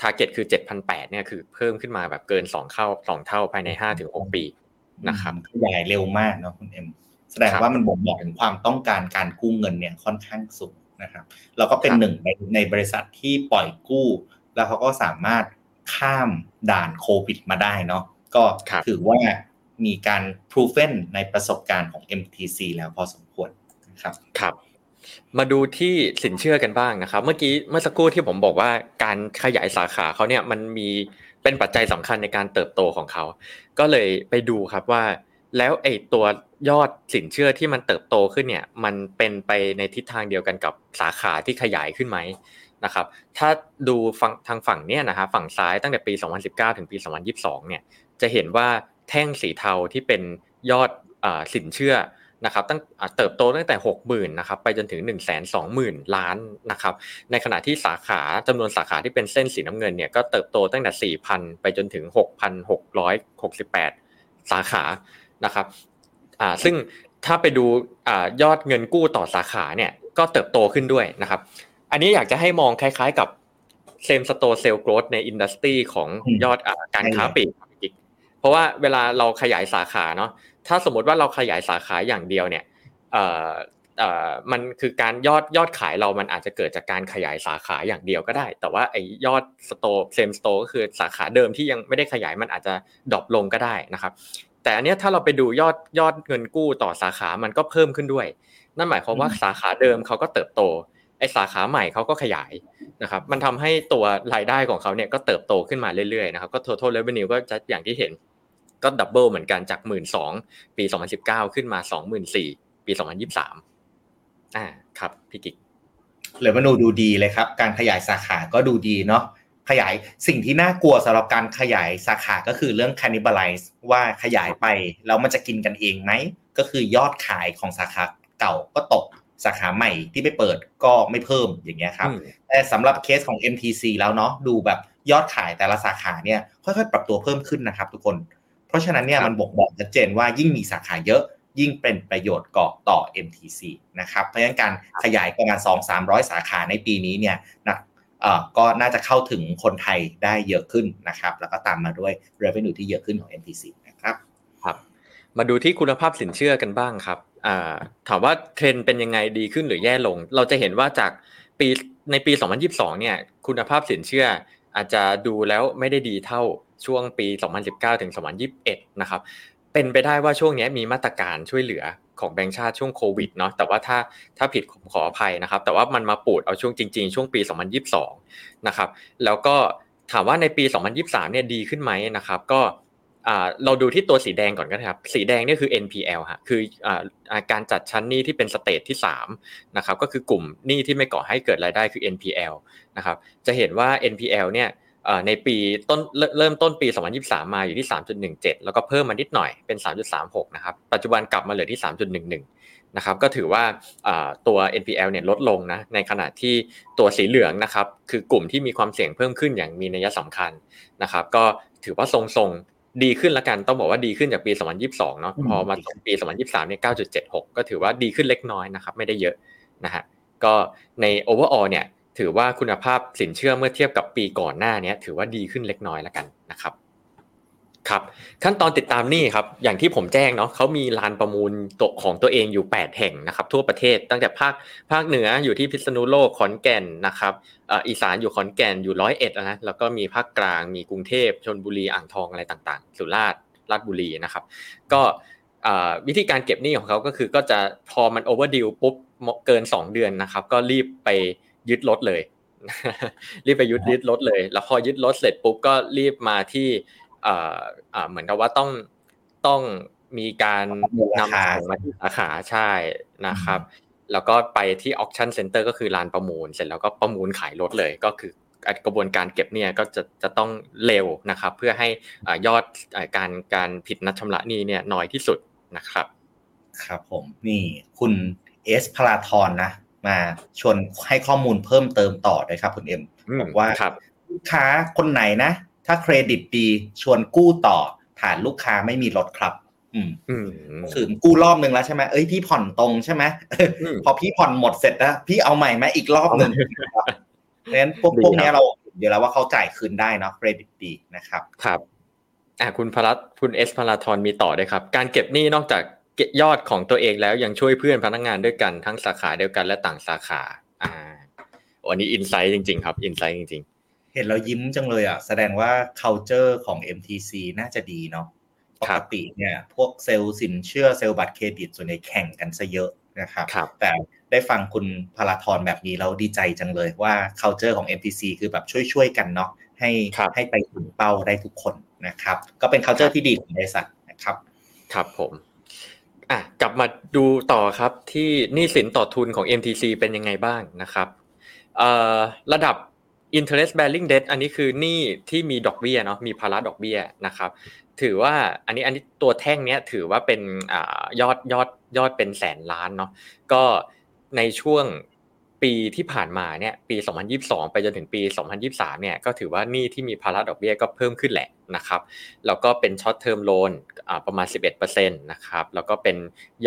ทาร์เก็ตคือ7,800เนี่ยคือเพิ่มขึ้นมาแบบเกิน2เข้า2เท่าภายใน5ถึง6ปีนะครับขยายเร็วมากเนาะคุณเอ็มแสดงว่ามันบ่งบอกถึงความต้องการการกู้เงินเนี่ยค่อนข้างสูง นะครับเราก็เป็นหนึ่งในในบริษัทที่ปล่อยกู้ แล้วเขาก็สามารถข้ามด่านโควิดมาได้เนาะก็ถือว่ามีการ proven ในประสบการณ์ของ MTC แล้วพอสมควรนะครับครับมาดูที่สินเชื่อกันบ้างนะครับ เมื่อกี้เมื่อสักครู่ที่ผมบอกว่าการขยายสาขาเขาเนี่ยมันมีเป็นปัจจัยสำคัญในการเติบโตของเขา ก็เลยไปดูครับว่า แล้วไอ้ตัว ยอดสินเชื่อที่มันเติบโตขึ้นเนี่ยมันเป็นไปในทิศทางเดียวกันกับสาขาที่ขยายขึ้นไหมนะครับถ้าดูฝั่งทางฝั่งเนี่ยนะครับฝั่งซ้ายตั้งแต่ปี 2019 ถึงปี 2022 เนี่ยจะเห็นว่าแท่งสีเทาที่เป็นยอดสินเชื่อนะครับตั้งเติบโตตั้งแต่ 60,000นะครับไปจนถึง 1 2 0 0 0 0 ล้านนะครับในขณะที่สาขาจำนวนสาขาที่เป็นเส้นสีน้ำเงินเนี่ยก็เติบโตตั้งแต่ 4,000 ไปจนถึง 6,668 สาขานะครับ อ่าซึ่งถ้าไปดูอ่ายอดเงินกู้ต่อสาขาเนี่ยก็เติบโตขึ้นด้วยนะครับ อันนี้อยากจะให้มองคล้ายๆกับ same-store sales growth ใน industry ของยอดการค้าปลีกเพราะว่าเวลาเราขยายสาขาเนาะถ้าสมมติว่าเราขยายสาขาอย่างเดียวเนี่ยเอ่อเอ่อมันคือการยอดยอดขายเรามันอาจจะเกิดจากการขยายสาขาอย่างเดียวก็ได้ แต่ว่าไอ้ยอด store same store ก็คือสาขาเดิมที่ยังไม่ได้ขยายมันอาจจะ drop ลงก็ได้นะครับ แต่อันนี้ถ้าเราไปดูยอดยอดเงินกู้ต่อสาขา มันก็เพิ่มขึ้นด้วย นั่นหมายความว่าสาขาเดิมเขาก็เติบโต ไอ้สาขาใหม่เขาก็ขยายนะครับ มันทำให้ตัวรายได้ของเขาเนี่ยก็เติบโตขึ้นมาเรื่อยๆนะครับ ก็ total revenue ก็จะอย่างที่เห็น ก็ดับเบิลเหมือนกันจากหมื่นสองปีสองพันสิบเก้าขึ้นมาสองหมื่นสี่ปีสองพันยิบสามอ่าครับพี่กิ๊กเลยมาดูดูดีเลยครับ การขยายสาขาก็ดูดีเนาะ ขยายสิ่งที่น่ากลัวสำหรับการขยายสาขาก็คือเรื่อง cannibalize ว่าขยายไปแล้วมันจะกินกันเองไหม ก็คือยอดขายของสาขาเก่าก็ตกสาขาใหม่ที่ไม่เปิดก็ไม่เพิ่มอย่างเงี้ยครับแต่สำหรับเคสของ MTC แล้วเนาะดูแบบยอดขายแต่ละสาขาเนี่ยค่อยๆ ปรับตัวเพิ่มขึ้นนะครับทุกคนราะฉะนั้นเนี่ยมันบอกบอกชัดเจนว่ายิ่งมีสาขาเยอะยิ่งเป็นประโยชน์เกาะต่อ MTC นะครับ เพราะฉะนั้นการขยายประมาณ 2-300 สาขาในปีนี้เนี่ยนะ ก็น่าจะเข้าถึงคนไทยได้เยอะขึ้นนะครับ แล้วก็ตามมาด้วย revenue ที่เยอะขึ้นของ MTC นะครับครับ มาดูที่คุณภาพสินเชื่อกันบ้างครับถามว่าเทรนเป็นยังไงดีขึ้นหรือแย่ลง เราจะเห็นว่าจากปีในปี 2022 เนี่ย คุณภาพสินเชื่ออาจจะดูแล้วไม่ได้ดีเท่าช่วงปี 2019 ถึง 2021 นะครับ เป็นไปได้ว่าช่วงนี้มีมาตรการช่วยเหลือของแบงค์ชาติช่วงโควิดเนาะแต่ว่าถ้าถ้าผิดผมขออภัยนะครับ แต่ว่ามันมาปูดเอาช่วงจริง ๆ ช่วงปี 2022 นะครับ แล้วก็ถามว่าในปี 2023 เนี่ยดีขึ้นไหมนะครับ ก็เราดูที่ตัวสีแดงก่อนก็ได้ครับ สีแดงนี่คือ NPL ฮะคือการจัดชั้นหนี้ที่เป็นสเตจที่3นะครับก็คือกลุ่มหนี้ที่ไม่ก่อให้เกิดรายได้คือ NPL นะครับจะเห็นว่า NPL เนี่ย ในปีต้นเริ่มต้นปี 2023 มาอยู่ที่ 3.17 แล้วก็เพิ่มมานิดหน่อยเป็น 3.36 นะครับ ปัจจุบันกลับมาเหลือที่ 3.11 นะครับ ก็ถือว่าตัว NPL เนี่ยลดลงนะ ในขณะที่ตัวสีเหลืองนะครับ คือกลุ่มที่มีความเสี่ยงเพิ่มขึ้นอย่างมีนัยสำคัญนะครับ ก็ถือว่าทรงๆ ดีขึ้นละกัน ต้องบอกว่าดีขึ้นจากปี 2022 เนาะ พอมาถึงปี 2023 เนี่ย 9.76 ก็ถือว่าดีขึ้นเล็กน้อยนะครับ ไม่ได้เยอะนะฮะ ก็ใน overall เนี่ย ถือว่าคุณภาพสินเชื่อเมื่อเทียบกับปีก่อนหน้านี้ถือว่าดีขึ้นเล็กน้อยแล้วกันนะครับครับขั้นตอนติดตามนี่ครับอย่างที่ผมแจ้งเนาะเขามีลานประมูลตัวของตัวเองอยู่ 8 แห่งนะครับทั่วประเทศตั้งแต่ภาคภาคเหนืออยู่ที่พิษณุโลกขอนแก่นนะครับอีสานอยู่ขอนแก่นอยู่ร้อยเอ็ดนะแล้วก็มีภาคกลางมีกรุงเทพชนบุรีอ่างทองอะไรต่างๆ สุราษฎร์ราชบุรีนะครับ ก็วิธีการเก็บหนี้ของเขาก็คือก็จะพอมันโอเวอร์ดิวปุ๊บเกิน 2 เดือนนะครับ ก็รีบไป ยึดรถเลย รีบไปยึดยึดรถเลย แล้วพอยึดรถเสร็จปุ๊บก็รีบมาที่เอ่ออ่าเหมือนกับว่าต้องต้องมีการนำส่งมาที่สาขาใช่นะครับ แล้วก็ไปที่ auction center ก็คือลานประมูล เสร็จแล้วก็ประมูลขายรถเลยก็คือกระบวนการเก็บเนี่ยก็จะจะต้องเร็วนะครับ เพื่อให้ยอดการการผิดนัดชำระหนี้เนี่ยน้อยที่สุดนะครับ ครับผมนี่คุณเอสพลาทอนนะ มาชวนให้ข้อมูลเพิ่มเติมต่อเลยครับคุณเอ็มบอกว่าลูกค้าคนไหนนะ ถ้าเครดิตดีชวนกู้ต่อฐานลูกค้าไม่มีรถครับ อืมถือกู้รอบหนึ่งแล้วใช่ไหมเอ้ยพี่ผ่อนตรงใช่ไหมพอพี่ผ่อนหมดเสร็จแล้วพี่เอาใหม่ไหมอีกรอบหนึ่งเพราะฉะนั้นพวกพวกนี้เราเดี๋ยวแล้วว่าเขาจ่ายคืนได้เนาะเครดิตดีนะครับ ครับอ่าคุณพลัตคุณเอสพลาทอนมีต่อด้วยครับ การเก็บหนี้นอกจากเก็บ ยอดของตัวเองแล้วยังช่วยเพื่อนพนักงานด้วยกันทั้งสาขาเดียวกันและต่างสาขา อ่าวันนี้อินไซต์จริง ๆ ครับอินไซต์จริง ๆ เห็นเรายิ้มจังเลยอะแสดงว่า culture ของ MTC น่าจะดีเนาะปกติเนี่ยพวกเซลล์สินเชื่อเซลล์บัตรเครดิตส่วนใหญ่แข่งกันซะเยอะนะครับรบแต่ได้ฟังคุณพลาทรแบบนี้เราดีใจจังเลยว่า culture ของ MTC คือแบบช่วยๆกันเนาะให้ให้ไปถึงเป้าได้ทุกคนนะครับ ก็เป็น culture ที่ดีของบริษัทนะครับ ครับผม อะกลับมาดูต่อครับที่หนี้สินต่อทุนของ MTC เป็นยังไงบ้างนะครับเอ่อระดับ interest bearing debt อันนี้คือหนี้ที่มีดอกเบี้ยเนาะมีภาระดอกเบี้ยนะครับ ถือว่าอันนี้อันนี้ตัวแท่งเนี้ยถือว่าเป็นอ่ายอดยอดยอดเป็นแสนล้านเนาะก็ในช่วง ปีที่ผ่านมาเนี่ยปี 2022 ไปจนถึงปี 2023 เนี่ยก็ถือว่านี่ที่มีภาระดอกเบี้ยก็เพิ่มขึ้นแหละนะครับแล้วก็เป็น short-term loan ประมาณ 11%นะครับแล้วก็เป็น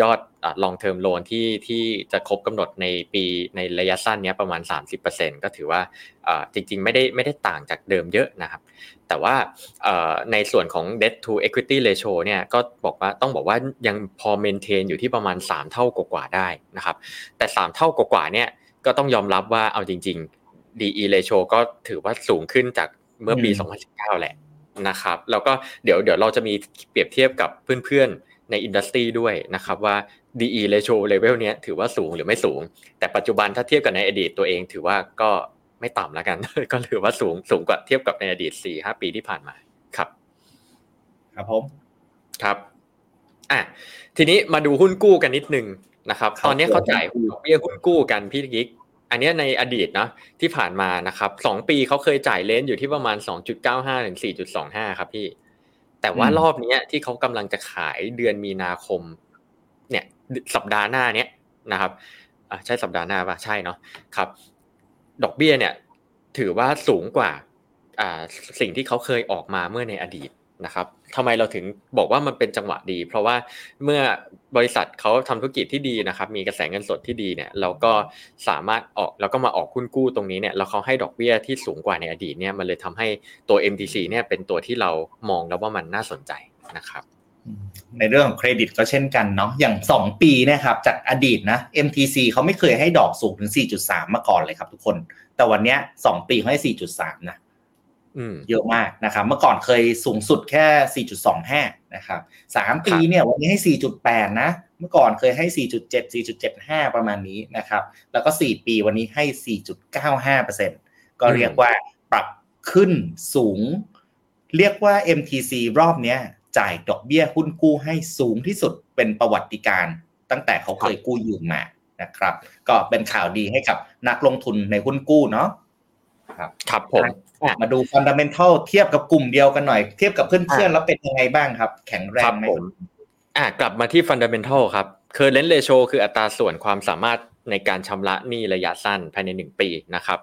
ยอด long-term loan ที่ที่จะครบกำหนดในปีในระยะสั้นนี้ประมาณ 30%ก็ถือว่าจริงๆ ไม่ได้ไม่ได้ต่างจากเดิมเยอะนะครับ แต่ว่าในส่วนของ debt to equity ratio เนี่ยก็บอกว่าต้องบอกว่ายังพอ maintain อยู่ที่ประมาณ 3 เท่ากว่าได้นะครับแต่ 3 เท่ากว่าเนี่ย ก็ต้องยอมรับว่าเอาจริง ๆ DE ratio ก็ถือว่าสูงขึ้นจากเมื่อปี 2019 แหละนะครับแล้วก็เดี๋ยวเดี๋ยวเราจะมีเปรียบเทียบกับเพื่อนๆในอินดัสทรีด้วยนะครับว่า DE ratio level เนี้ยถือว่าสูงหรือไม่สูง แต่ปัจจุบันถ้าเทียบกับในอดีตตัวเอง ถือว่าก็ไม่ต่ำแล้วกัน ก็ถือว่าสูงสูงกว่าเทียบกับในอดีต4-5 ปีที่ผ่านมาครับ ครับผมครับอะทีนี้มาดูหุ้นกู้กันนิดนึง นะครับ ตอนนี้เขาจ่ายดอกเบี้ยหุ้นกู้กันพี่กิ๊กอันนี้ในอดีตนะที่ผ่านมานะครับสองปีเขาเคยจ่ายเลนอยู่ที่ประมาณสองจุดเก้าห้าถึงสี่จุดสองห้าครับพี่ แต่ว่ารอบนี้ที่เขากำลังจะขายเดือนมีนาคม เนี่ยสัปดาห์หน้าเนี้ยนะครับอ่าใช่สัปดาห์หน้าป่ะใช่เนาะครับ ดอกเบี้ยเนี่ย ถือว่าสูงกว่าอ่าสิ่งที่เขาเคยออกมาเมื่อในอดีต นะครับทำไมเราถึงบอกว่ามันเป็นจังหวะดี เพราะว่าเมื่อบริษัทเขาทำธุรกิจที่ดีนะครับ มีกระแสเงินสดที่ดีเนี่ยเราก็สามารถออกแล้วก็มาออกหุ้นกู้ตรงนี้เนี่ยแล้วเขาให้ดอกเบี้ยที่สูงกว่าในอดีตเนี่ยมันเลยทำให้ตัว MTC เนี่ยเป็นตัวที่เรามองแล้วว่ามันน่าสนใจนะครับ ในเรื่องของเครดิตก็เช่นกันเนาะอย่าง 2 ปีนะครับจากอดีตนะ MTC เขาไม่เคยให้ดอกสูงถึง 4.3 มาก่อนเลยครับทุกคน แต่วันนี้2ปีเขาให้ 4.3 นะ เยอะมากนะครับ เมื่อก่อนเคยสูงสุดแค่ 4.25 นะครับสามปีเนี่ยวันนี้ให้ 4.8 นะ เมื่อก่อนเคยให้ 4.7 4.75 ประมาณนี้นะครับ แล้วก็ 4 ปีวันนี้ให้ 4.95%ก็เรียกว่าปรับขึ้นสูง เรียกว่า MTC รอบนี้จ่ายดอกเบี้ยหุ้นกู้ให้สูงที่สุดเป็นประวัติการ ตั้งแต่เขาเคยกู้ยืมมานะครับ ก็เป็นข่าวดีให้กับนักลงทุนในหุ้นกู้เนาะครับครับผม มาดู fundamental เทียบกับกลุ่มเดียวกันหน่อย เทียบกับเพื่อนๆแล้วเป็นยังไงบ้างครับ แข็งแรงไหมอ่ากลับมาที่ fundamental ครับ current ratio คืออัตราส่วนความสามารถในการชำระหนี้ระยะสั้นภายในหนึ่งปีนะครับ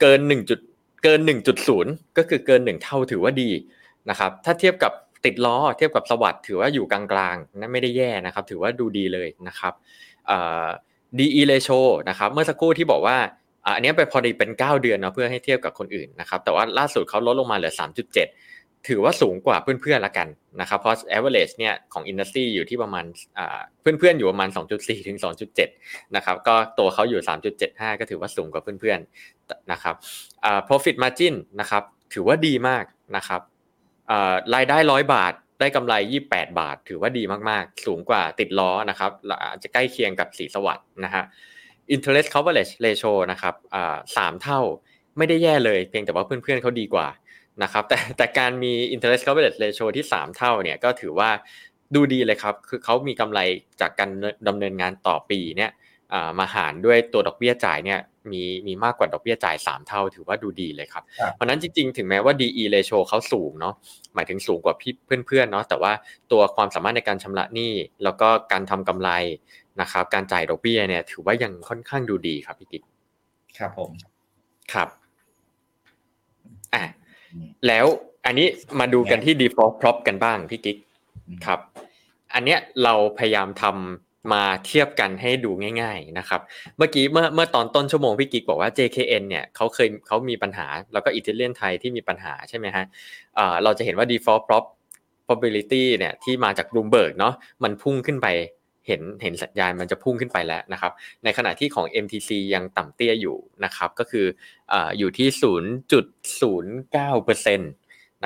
เกินหนึ่งจุดเกินหนึ่งจุดศูนย์ก็คือเกินหนึ่งเท่าถือว่าดีนะครับถ้าเทียบกับติดล้อเทียบกับสวัสดิ์ถือว่าอยู่กลางๆนั่นไม่ได้แย่นะครับ ถือว่าดูดีเลยนะครับอ่า DE ratio นะครับเมื่อสักครู่ที่บอกว่า อันนี้ไปพอดีเป็น 9 เดือนเนาะเพื่อให้เทียบกับคนอื่นนะครับแต่ว่าล่าสุดเขาลดลงมาเหลือ 3.7 ถือว่าสูงกว่าเพื่อนๆละกันนะครับเพราะ average เนี่ยของ industry อยู่ที่ประมาณเพื่อนๆอยู่ประมาณ 2.4 ถึง 2.7 นะครับก็ตัวเขาอยู่ 3.75 ก็ถือว่าสูงกว่าเพื่อนๆนะครับ profit margin นะครับถือว่าดีมากนะครับรายได้ร้อยบาทได้กำไร 28 บาท ถือว่าดีมากๆ สูงกว่าติดล้อนะครับอาจจะใกล้เคียงกับสีสวัสด์นะฮะ interest coverage ratio นะครับสามเท่าไม่ได้แย่เลย เพียงแต่ว่าเพื่อนๆเขาดีกว่านะครับแต่แต่การมี interest coverage ratio ที่ 3 เท่าเนี่ยก็ถือว่าดูดีเลยครับ คือเขามีกำไรจากการดำเนินงานต่อปีเนี่ยมาหารด้วยตัวดอกเบี้ยจ่ายเนี่ยมีมีมากกว่าดอกเบี้ยจ่าย 3 เท่า ถือว่าดูดีเลยครับ เพราะนั้นจริงๆ ถึงแม้ว่า DE ratio เขาสูงเนาะหมายถึงสูงกว่าพี่เพื่อนๆเนาะแต่ว่าตัวความสามารถในการชำระหนี้ แล้วก็การทำกำไร นะครับการจ่ายดอกเบี้ยเนี่ยถือว่ายังค่อนข้างดูดีครับพี่กิ๊กครับผมครับอะแล้วอันนี้มาดูกันที่ default prop กันบ้างพี่กิ๊กครับ อันเนี้ยเราพยายามทำมาเทียบกันให้ดูง่าย ๆนะครับ เมื่อกี้เมื่อเมื่อตอนต้นชั่วโมงพี่กิ๊กบอกว่า JKN เนี่ยเขาเคยเขามีปัญหา แล้วก็อิตาเลียนไทยที่มีปัญหาใช่ไหมฮะเราจะเห็นว่า default prop probability เนี่ยที่มาจาก Bloomberg เนาะมันพุ่งขึ้นไป เห็นเห็นสัญญาณมันจะพุ่งขึ้นไปแล้วนะครับ ในขณะที่ของ MTC ยังต่ำเตี้ยอยู่นะครับ ก็คือออยู่ที่ 0.09%น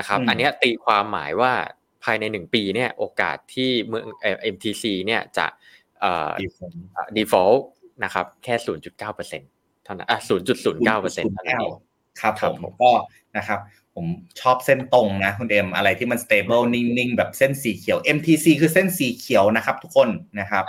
ะครับอันนี้ตีความหมายว่าภายในหนึ่งปีเนี่ยโอกาสที่เมืองเอ็มทีซีเนี่ยจะเอ่อ default นะครับแค่ 0.9%เท่านั้นอะ0.09%เท่านั้นเองครับผมก็นะครับ ผมชอบเส้นตรงนะคุณเอ็มอะไรที่มัน stable นิ่งๆ แบบเส้นสีเขียว MTC คือเส้นสีเขียวนะครับ ทุกคนนะครับ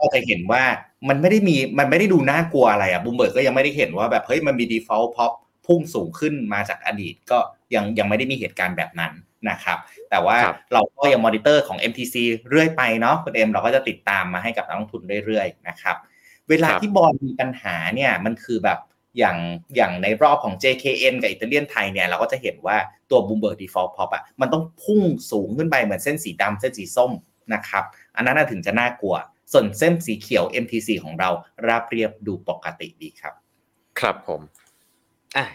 ก็จะเห็นว่ามันไม่ได้มีมันไม่ได้ดูน่ากลัวอะไรอะบูมเบิร์กก็ยังไม่ได้เห็นว่าแบบเฮ้ยมันมี default pop พุ่งสูงขึ้นมาจากอดีตก็ยังยังไม่ได้มีเหตุการณ์แบบนั้นนะครับ แต่ว่าเราก็ยังมอนิเตอร์ของ MTC เรื่อยไปเนาะคุณเอ็มเราก็จะติดตามมาให้กับนักลงทุนเรื่อยๆนะครับ เวลาที่บอลมีปัญหาเนี่ยมันคือแบบ อย่างอย่างในรอบของ JKN กับอิตาเลียนไทยเนี่ยเราก็จะเห็นว่าตัว Bloomberg Default Pop อะมันต้องพุ่งสูงขึ้นไปเหมือนเส้นสีดำเส้นสีส้มนะครับอันนั้นถึงจะน่ากลัว ส่วนเส้นสีเขียว MTC ของเราราบเรียบดูปกติดีครับ ครับผมอะ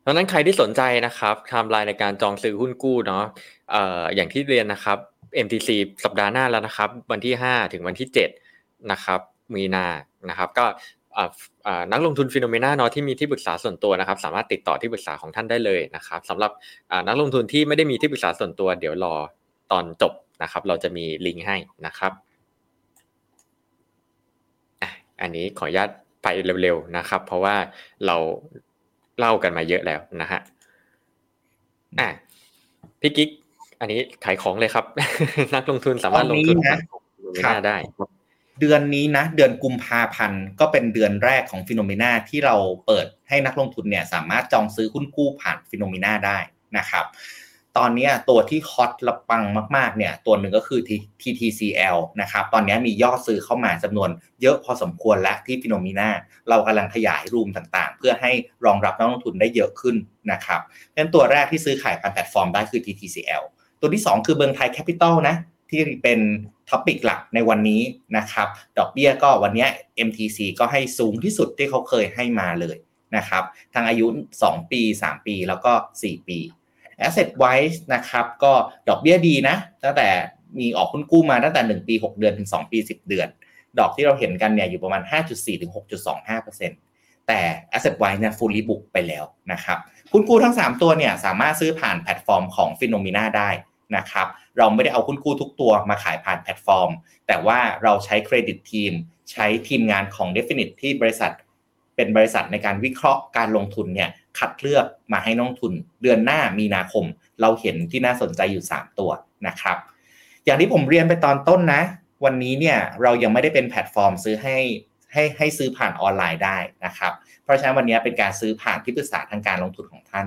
เพราะนั้นใครที่สนใจนะครับไทม์ไลน์ในการจองซื้อหุ้นกู้เนาะเอ่ออย่างที่เรียนนะครับ MTC สัปดาห์หน้าแล้วนะครับ วันที่ 5 ถึงวันที่7นะครับมีนานะครับ ก็ นักลงทุน Finnomena เนาะที่มีที่ปรึกษาส่วนตัวนะครับ สามารถติดต่อที่ปรึกษาของท่านได้เลยนะครับสำหรับนักลงทุนที่ไม่ได้มีที่ปรึกษาส่วนตัว เดี๋ยวรอตอนจบนะครับ เราจะมีลิงก์ให้นะครับอันนี้ขออนุญาตไปเร็วๆนะครับ เพราะว่าเราเล่ากันมาเยอะแล้วนะฮะอะพี่กิ๊กอันนี้ขายของเลยครับ นักลงทุนสามารถลงทุนนะได้ เดือนนี้นะเดือนกุมภาพันธ์ก็เป็นเดือนแรกของ Finnomena ที่เราเปิดให้นักลงทุนเนี่ยสามารถจองซื้อหุ้นกู้ผ่าน Finnomena ได้นะครับ ตอนนี้ตัวที่ฮอตระปังมากๆเนี่ยตัวหนึ่งก็คือ TTCL นะครับตอนนี้มียอดซื้อเข้ามาจำนวนเยอะพอสมควรและที่ Finnomena เรากำลังขยาย room ต่างๆ เพื่อให้รองรับนักลงทุนได้เยอะขึ้นนะครับงั้นตัวแรกที่ซื้อขายผ่านแพลตฟอร์มได้คือ TTCL ตัวที่ 2 คือเมืองไทยแคปปิตอลนะ ที่เป็น topic หลักในวันนี้นะครับ ดอกเบี้ยก็วันนี้ MTC ก็ให้สูงที่สุดที่เขาเคยให้มาเลยนะครับทางอายุ 2 ปี 3 ปีแล้วก็ 4 ปี Asset Wise นะครับก็ดอกเบี้ยดีนะ ตั้งแต่มีออกหุ้นกู้มาตั้งแต่ 1 ปี 6 เดือนถึง 2 ปี 10 เดือน ดอกที่เราเห็นกันเนี่ยอยู่ประมาณ 5.4ถึง6.25%แต่ Asset Wise เนี่ย fully book ไปแล้วนะครับหุ้นกู้ทั้ง 3 ตัวเนี่ยสามารถซื้อผ่านแพลตฟอร์มของ p h e n o m e n a ได้นะครับ เราไม่ได้เอาหุ้นกู้ทุกตัวมาขายผ่านแพลตฟอร์ม แต่ว่าเราใช้ credit team ใช้ทีมงานของ Definit ที่บริษัท เป็นบริษัทในการวิเคราะห์การลงทุนเนี่ยคัดเลือกมาให้นักลงทุน เดือนหน้ามีนาคม เราเห็นที่น่าสนใจอยู่ 3 ตัวนะครับ อย่างที่ผมเรียนไปตอนต้นนะ วันนี้เนี่ยเรายังไม่ได้เป็นแพลตฟอร์มซื้อให้ให้ให้ซื้อผ่านออนไลน์ได้นะครับ เพราะฉะนั้นวันนี้เป็นการซื้อผ่านที่ปรึกษาทางการลงทุนของท่าน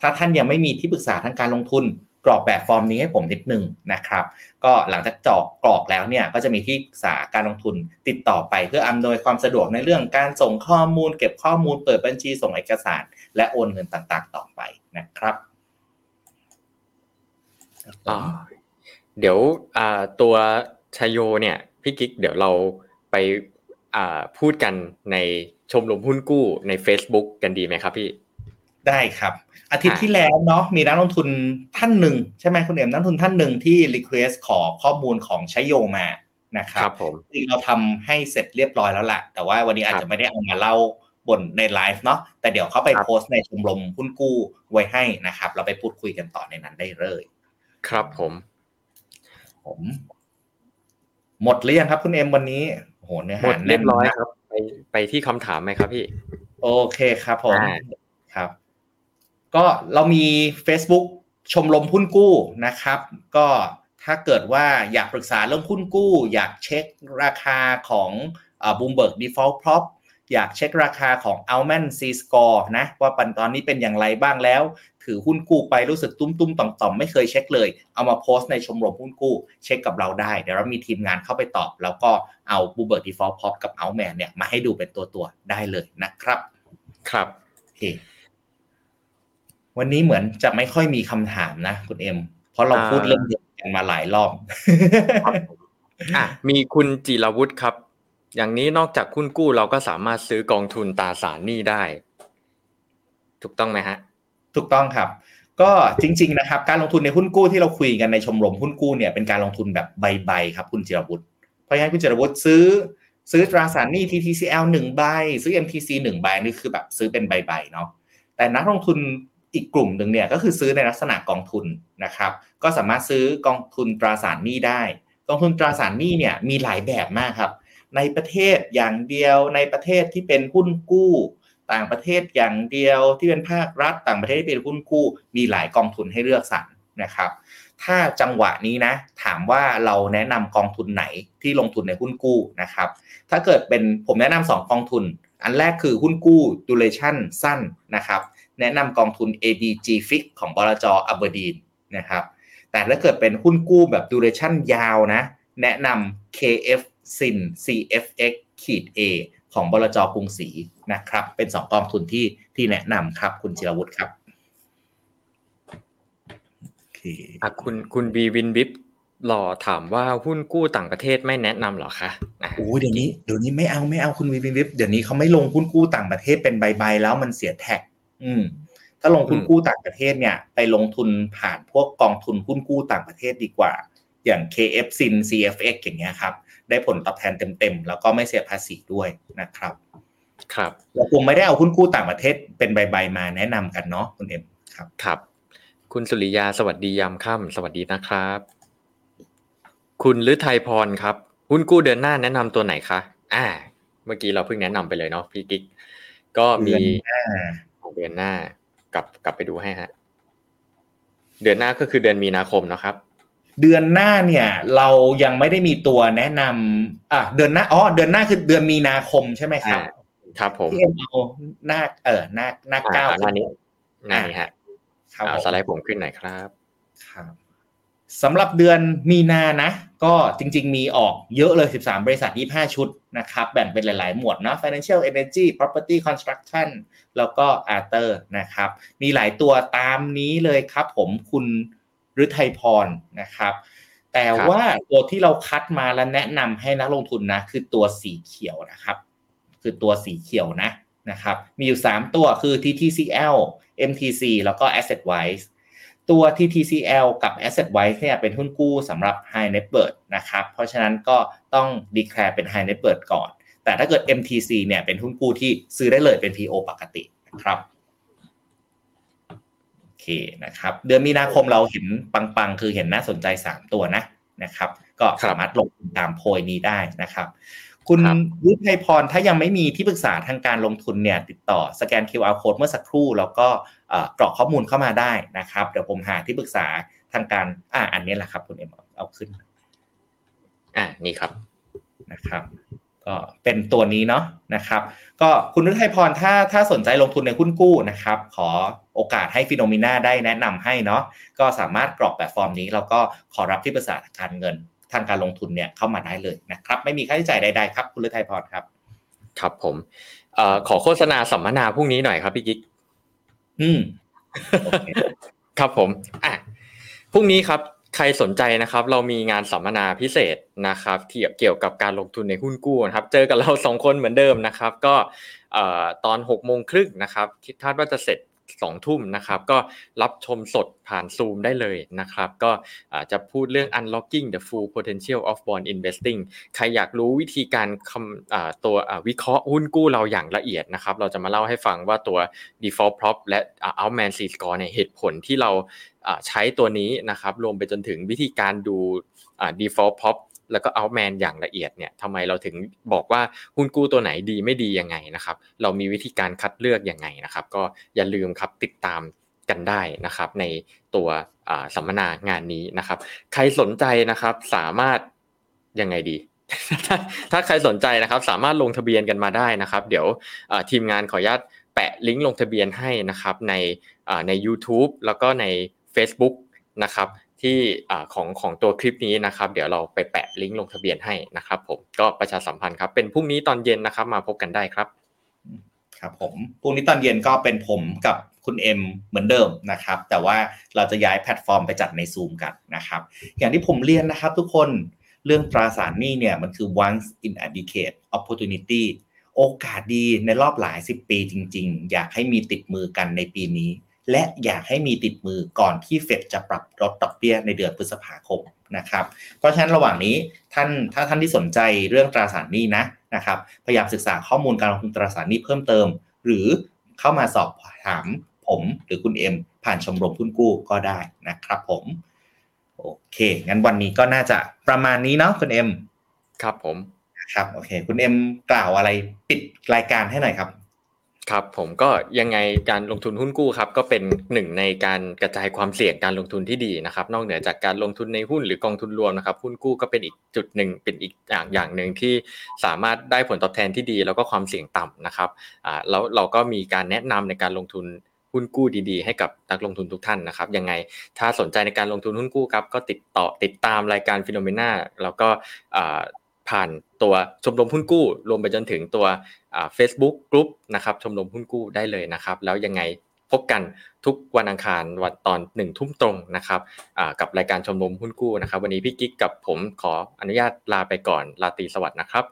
ถ้าท่านยังไม่มีที่ปรึกษาทางการลงทุน กรอกแบบฟอร์มนี้ให้ผมนิดนึงนะครับ ก็หลังจากจอกกรอกแล้วเนี่ยก็จะมีที่ปรึกษาการลงทุนติดต่อไปเพื่ออำนวยความสะดวกในเรื่องการส่งข้อมูล เก็บข้อมูลเปิดบัญชีส่งเอกสาร และโอนเงินต่างๆ ต่อไปนะครับเดี๋ยวตัวชโยเนี่ยพี่กิ๊กเดี๋ยวเราไปพูดกันในชมรมหุ้นกู้ใน Facebook กันดีไหมครับพี่ ได้ครับ อาทิตย์ที่แล้วเนาะมีนักลงทุนท่านหนึ่งใช่ไหมคุณเอ็มนักลงทุนท่านหนึ่งที่ request ขอข้อมูลของใช้โยมานะครับครับผมจริงเราทำให้เสร็จเรียบร้อยแล้วแหละแต่ว่าวันนี้อาจจะไม่ได้เอามาเล่าบนในไลฟ์เนาะแต่เดี๋ยวเขาไปโพสต์ในชมรมหุ้นกู้ไว้ให้นะครับ เราไปพูดคุยกันต่อในนั้นได้เลย ครับผม ผม หมดหรือยังครับคุณเอ็มวันนี้โหเนื้อหาเรียบร้อยครับ ไปไปที่คำถามไหมครับพี่ โอเคครับผมครับ ก็เรามี Facebook ชมรมหุ้นกู้นะครับ ก็ถ้าเกิดว่าอยากปรึกษาเรื่องหุ้นกู้ อยากเช็คราคาของ Bloomberg default prob อยากเช็คราคาของ a l m a n C Score นะว่ามันตอนนี้เป็นอย่างไรบ้างแล้ว ถือหุ้นกู้ไปรู้สึกตุ้มตุ้มต่อมต่อมไม่เคยเช็คเลย เอามาโพสต์ในชมรมหุ้นกู้ เช็คกับเราได้ เดี๋ยวเรามีทีมงานเข้าไปตอบ แล้วก็เอา Bloomberg default prob กับ Altman เนี่ยมาให้ดูเป็นตัวตัวได้เลยนะครับ ครับโอเค วันนี้เหมือนจะไม่ค่อยมีคำถามนะคุณเอ็ม เพราะเราพูดเรื่องเดียวกันมาหลายรอบอะมีคุณจิรวุฒิครับ อย่างนี้นอกจากหุ้นกู้เราก็สามารถซื้อกองทุนตราสารหนี้ได้ ถูกต้องไหมฮะ ถูกต้องครับ ก็จริง ๆ นะครับ การลงทุนในหุ้นกู้ที่เราคุยกันในชมรมหุ้นกู้เนี่ยเป็นการลงทุนแบบใบๆครับคุณจิรวุฒิเพราะฉะนั้นคุณจิรวุฒิซื้อซื้อตราสารหนี้ TTCL หนึ่งใบ ซื้อ MTC หนึ่งใบนี่คือแบบซื้อเป็นใบๆเนาะแต่นักลงทุน อีกกลุ่มหนึ่งเนี่ยก็คือซื้อในลักษณะกองทุนนะครับ ก็สามารถซื้อกองทุนตราสารหนี้ได้ กองทุนตราสารหนี้เนี่ยมีหลายแบบมากครับ ในประเทศอย่างเดียวในประเทศที่เป็นหุ้นกู้ ต่างประเทศอย่างเดียวที่เป็นภาครัฐ ต่างประเทศที่เป็นหุ้นกู้ มีหลายกองทุนให้เลือกสรรนะครับ ถ้าจังหวะนี้นะถามว่าเราแนะนำกองทุนไหนที่ลงทุนในหุ้นกู้นะครับ ถ้าเกิดเป็นผมแนะนำสองกองทุน อันแรกคือหุ้นกู้ duration สั้นนะครับ แนะนำกองทุน ADG Fix ของบลจอับเบอร์ดีนนะครับแต่ถ้าเกิดเป็นหุ้นกู้แบบ duration ยาวนะ แนะนำ KF SIN CFX ขีด A ของบลจกรุงศรีนะครับ เป็นสองกองทุนที่ที่แนะนำครับ คุณจิรวุฒิครับโอเคอะคุณคุณบีวินบิฟหล่อถามว่าหุ้นกู้ต่างประเทศไม่แนะนำหรอคะอะโอ้ยเดี๋ยวนี้เดี๋ยวนี้ไม่เอาไม่เอาคุณวินวิฟเดี๋ยวนี้เขาไม่ลงหุ้นกู้ต่างประเทศเป็นใบๆแล้วมันเสียแท็ก อืมถ้าลงหุ้นกู้ต่างประเทศเนี่ย ไปลงทุนผ่านพวกกองทุนหุ้นกู้ต่างประเทศดีกว่า อย่าง KF SIN CFX อย่างเงี้ยครับ ได้ผลตอบแทนเต็มๆ แล้วก็ไม่เสียภาษีด้วยนะครับ ครับเราคงไม่ได้เอาหุ้นกู้ต่างประเทศเป็นใบๆมาแนะนำกันเนาะคุณเอ็มครับ ครับ คุณสุริยาสวัสดียามค่ำสวัสดีนะครับ คุณฤทัยพรครับ หุ้นกู้เดือนหน้าแนะนำตัวไหนคะอ่า เมื่อกี้เราเพิ่งแนะนำไปเลยเนาะพี่กิ๊กก็มี เดือนหน้าเดือนหน้ากลับกลับไปดูให้ฮะเดือนหน้าก็คือเดือนมีนาคมเนาะครับ เดือนหน้าเนี่ย เรายังไม่ได้มีตัวแนะนำอะเดือนหน้าอ๋อเดือนหน้าคือเดือนมีนาคมใช่ไหมครับอ่าครับผมที่เอ็มเอาหน้าเออหน้าหน้าเก้าอ่าหน้านี้หน้านี้ฮะครับอ่าผมสไลด์ผมขึ้นหน่อยครับครับสำหรับเดือนมีนานะ ก็จริง ๆ มีออกเยอะเลย 13 บริษัท 25 ชุดนะครับ แบ่งเป็นหลาย ๆ หมวดนะ financial energy property construction แล้วก็ other นะครับ มีหลายตัวตามนี้เลยครับผมคุณฤทัยพรนะครับ แต่ครับว่าตัวที่เราคัดมาและแนะนำให้นักลงทุนนะ คือตัวสีเขียวนะครับ คือตัวสีเขียวนะนะครับ มีอยู่ 3 ตัวคือ TTCL MTC แล้วก็ Asset Wise ตัว TTCL กับ Asset Wise เนี่ยเป็นหุ้นกู้สำหรับ High Net Worth นะครับ เพราะฉะนั้นก็ต้อง declare เป็น High Net Worth ก่อน แต่ถ้าเกิด MTC เนี่ยเป็นหุ้นกู้ที่ซื้อได้เลยเป็น PO ปกตินะครับโอเคนะครับ เดือนมีนาคมเราเห็นปังๆ คือเห็นน่าสนใจ 3 ตัวนะนะครับ ก็สามารถลงทุนตามโพยนี้ได้นะครับ คุณครับวิทัยพรถ้ายังไม่มีที่ปรึกษาทางการลงทุนเนี่ย ติดต่อสแกน QR code เมื่อสักครู่แล้วก็เอ่อกรอกข้อมูลเข้ามาได้นะครับ เดี๋ยวผมหาที่ปรึกษาทางการอ่าอันนี้แหละครับ คุณเอ็มเอาเอาขึ้น อ่านี่ครับนะครับ ก็เป็นตัวนี้เนาะนะครับ ก็คุณฤทัยพรถ้าถ้าสนใจลงทุนในหุ้นกู้นะครับ ขอโอกาสให้ฟิโนมิน่าได้แนะนำให้เนาะก็สามารถกรอกแบบฟอร์มนี้ แล้วก็ขอรับที่ปรึกษาทางการเงินทางการลงทุนเนี่ยเข้ามาได้เลยนะครับ ไม่มีค่าใช้จ่ายใดๆครับคุณฤทัยพรครับ ครับผมเอ่อขอโฆษณาสัมมนาพรุ่งนี้หน่อยครับพี่กิ๊กอืมโอเคครับผมอะพรุ่งนี้ครับ ใครสนใจนะครับ เรามีงานสัมมนาพิเศษนะครับที่เกี่ยวกับการลงทุนในหุ้นกู้นะครับ เจอกับเราสองคนเหมือนเดิมนะครับ ก็ตอนหกโมงครึ่งนะครับคิดคาดว่าจะเสร็จ สองทุ่มนะครับ ก็รับชมสดผ่านซูมได้เลยนะครับ ก็จะพูดเรื่อง unlocking the full potential of bond investing ใครอยากรู้วิธีการคำตัววิเคราะห์หุ้นกู้เราอย่างละเอียดนะครับ เราจะมาเล่าให้ฟังว่าตัว default prop และ outman C score เนี่ยเหตุผลที่เราใช้ตัวนี้นะครับ รวมไปจนถึงวิธีการดู default prop แล้วก็ outman อย่างละเอียดเนี่ยทำไมเราถึงบอกว่าหุ้นกู้ตัวไหนดีไม่ดียังไงนะครับ เรามีวิธีการคัดเลือกยังไงนะครับ ก็อย่าลืมครับติดตามกันได้นะครับ ในตัวสัมมนางานนี้นะครับ ใครสนใจนะครับสามารถยังไงดีถ้าถ้าใครสนใจนะครับ สามารถลงทะเบียนกันมาได้นะครับ เดี๋ยวทีมงานขออนุญาตแปะลิงก์ลงทะเบียนให้นะครับในใน YouTube แล้วก็ใน Facebook นะครับ ที่ของของตัวคลิปนี้นะครับ เดี๋ยวเราไปแปะลิงก์ลงทะเบียนให้นะครับ ผมก็ประชาสัมพันธ์ครับ เป็นพรุ่งนี้ตอนเย็นนะครับ มาพบกันได้ครับ ครับ ผมพรุ่งนี้ตอนเย็นก็เป็นผมกับคุณเอ็มเหมือนเดิมนะครับ แต่ว่าเราจะย้ายแพลตฟอร์มไปจัดในซูมกันนะครับ อย่างที่ผมเรียนนะครับ ทุกคนเรื่องตราสารหนี้เนี่ยมันคือ once in a decade opportunity โอกาสดีในรอบหลายสิบปีจริง ๆ อยากให้มีติดมือกันในปีนี้ และอยากให้มีติดมือก่อนที่เฟดจะปรับลดดอกเบี้ยในเดือนพฤษภาคมนะครับ เพราะฉะนั้นระหว่างนี้ท่านถ้าท่านที่สนใจเรื่องตราสารหนี้นะนะครับพยายามศึกษาข้อมูลการลงทุนตราสารหนี้เพิ่มเติม หรือเข้ามาสอบถามผมหรือคุณเอ็มผ่านชมรมหุ้นกู้ก็ได้นะครับผมโอเค งั้นวันนี้ก็น่าจะประมาณนี้เนาะคุณเอ็มครับผมครับโอเค คุณเอ็มกล่าวอะไรปิดรายการให้หน่อยครับ ครับผมก็ยังไงการลงทุนหุ้นกู้ครับก็เป็นหนึ่งในการกระจายความเสี่ยงการลงทุนที่ดีนะครับ นอกเหนือจากการลงทุนในหุ้นหรือกองทุนรวมนะครับ หุ้นกู้ก็เป็นอีกจุดหนึ่งเป็นอีกอย่างอย่างหนึ่งที่สามารถได้ผลตอบแทนที่ดี แล้วก็ความเสี่ยงต่ำนะครับอ่าแล้วเราก็มีการแนะนำในการลงทุนหุ้นกู้ดีๆ ให้กับนักลงทุนทุกท่านนะครับยังไงถ้าสนใจในการลงทุนหุ้นกู้ครับก็ติดต่อติดตามรายการฟิโนเมนาแล้วก็ ผ่านตัวชมรมหุ้นกู้ รวมไปจนถึงตัวเฟซบุ๊กกลุ่มนะครับชมรมหุ้นกู้ได้เลยนะครับ แล้วยังไงพบกันทุกวันอังคารวันตอนหนึ่งทุ่มตรงนะครับกับรายการชมรมหุ้นกู้นะครับ วันนี้พี่กิ๊กกับผมขออนุญาตลาไปก่อนลาตีสวัสดีนะครับ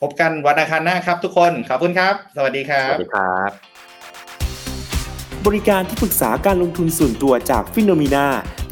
พบกันวันอังคารหน้าครับทุกคนขอบคุณครับ สวัสดีครับสวัสดีครับ บริการที่ปรึกษาการลงทุนส่วนตัวจากฟิโนมีนา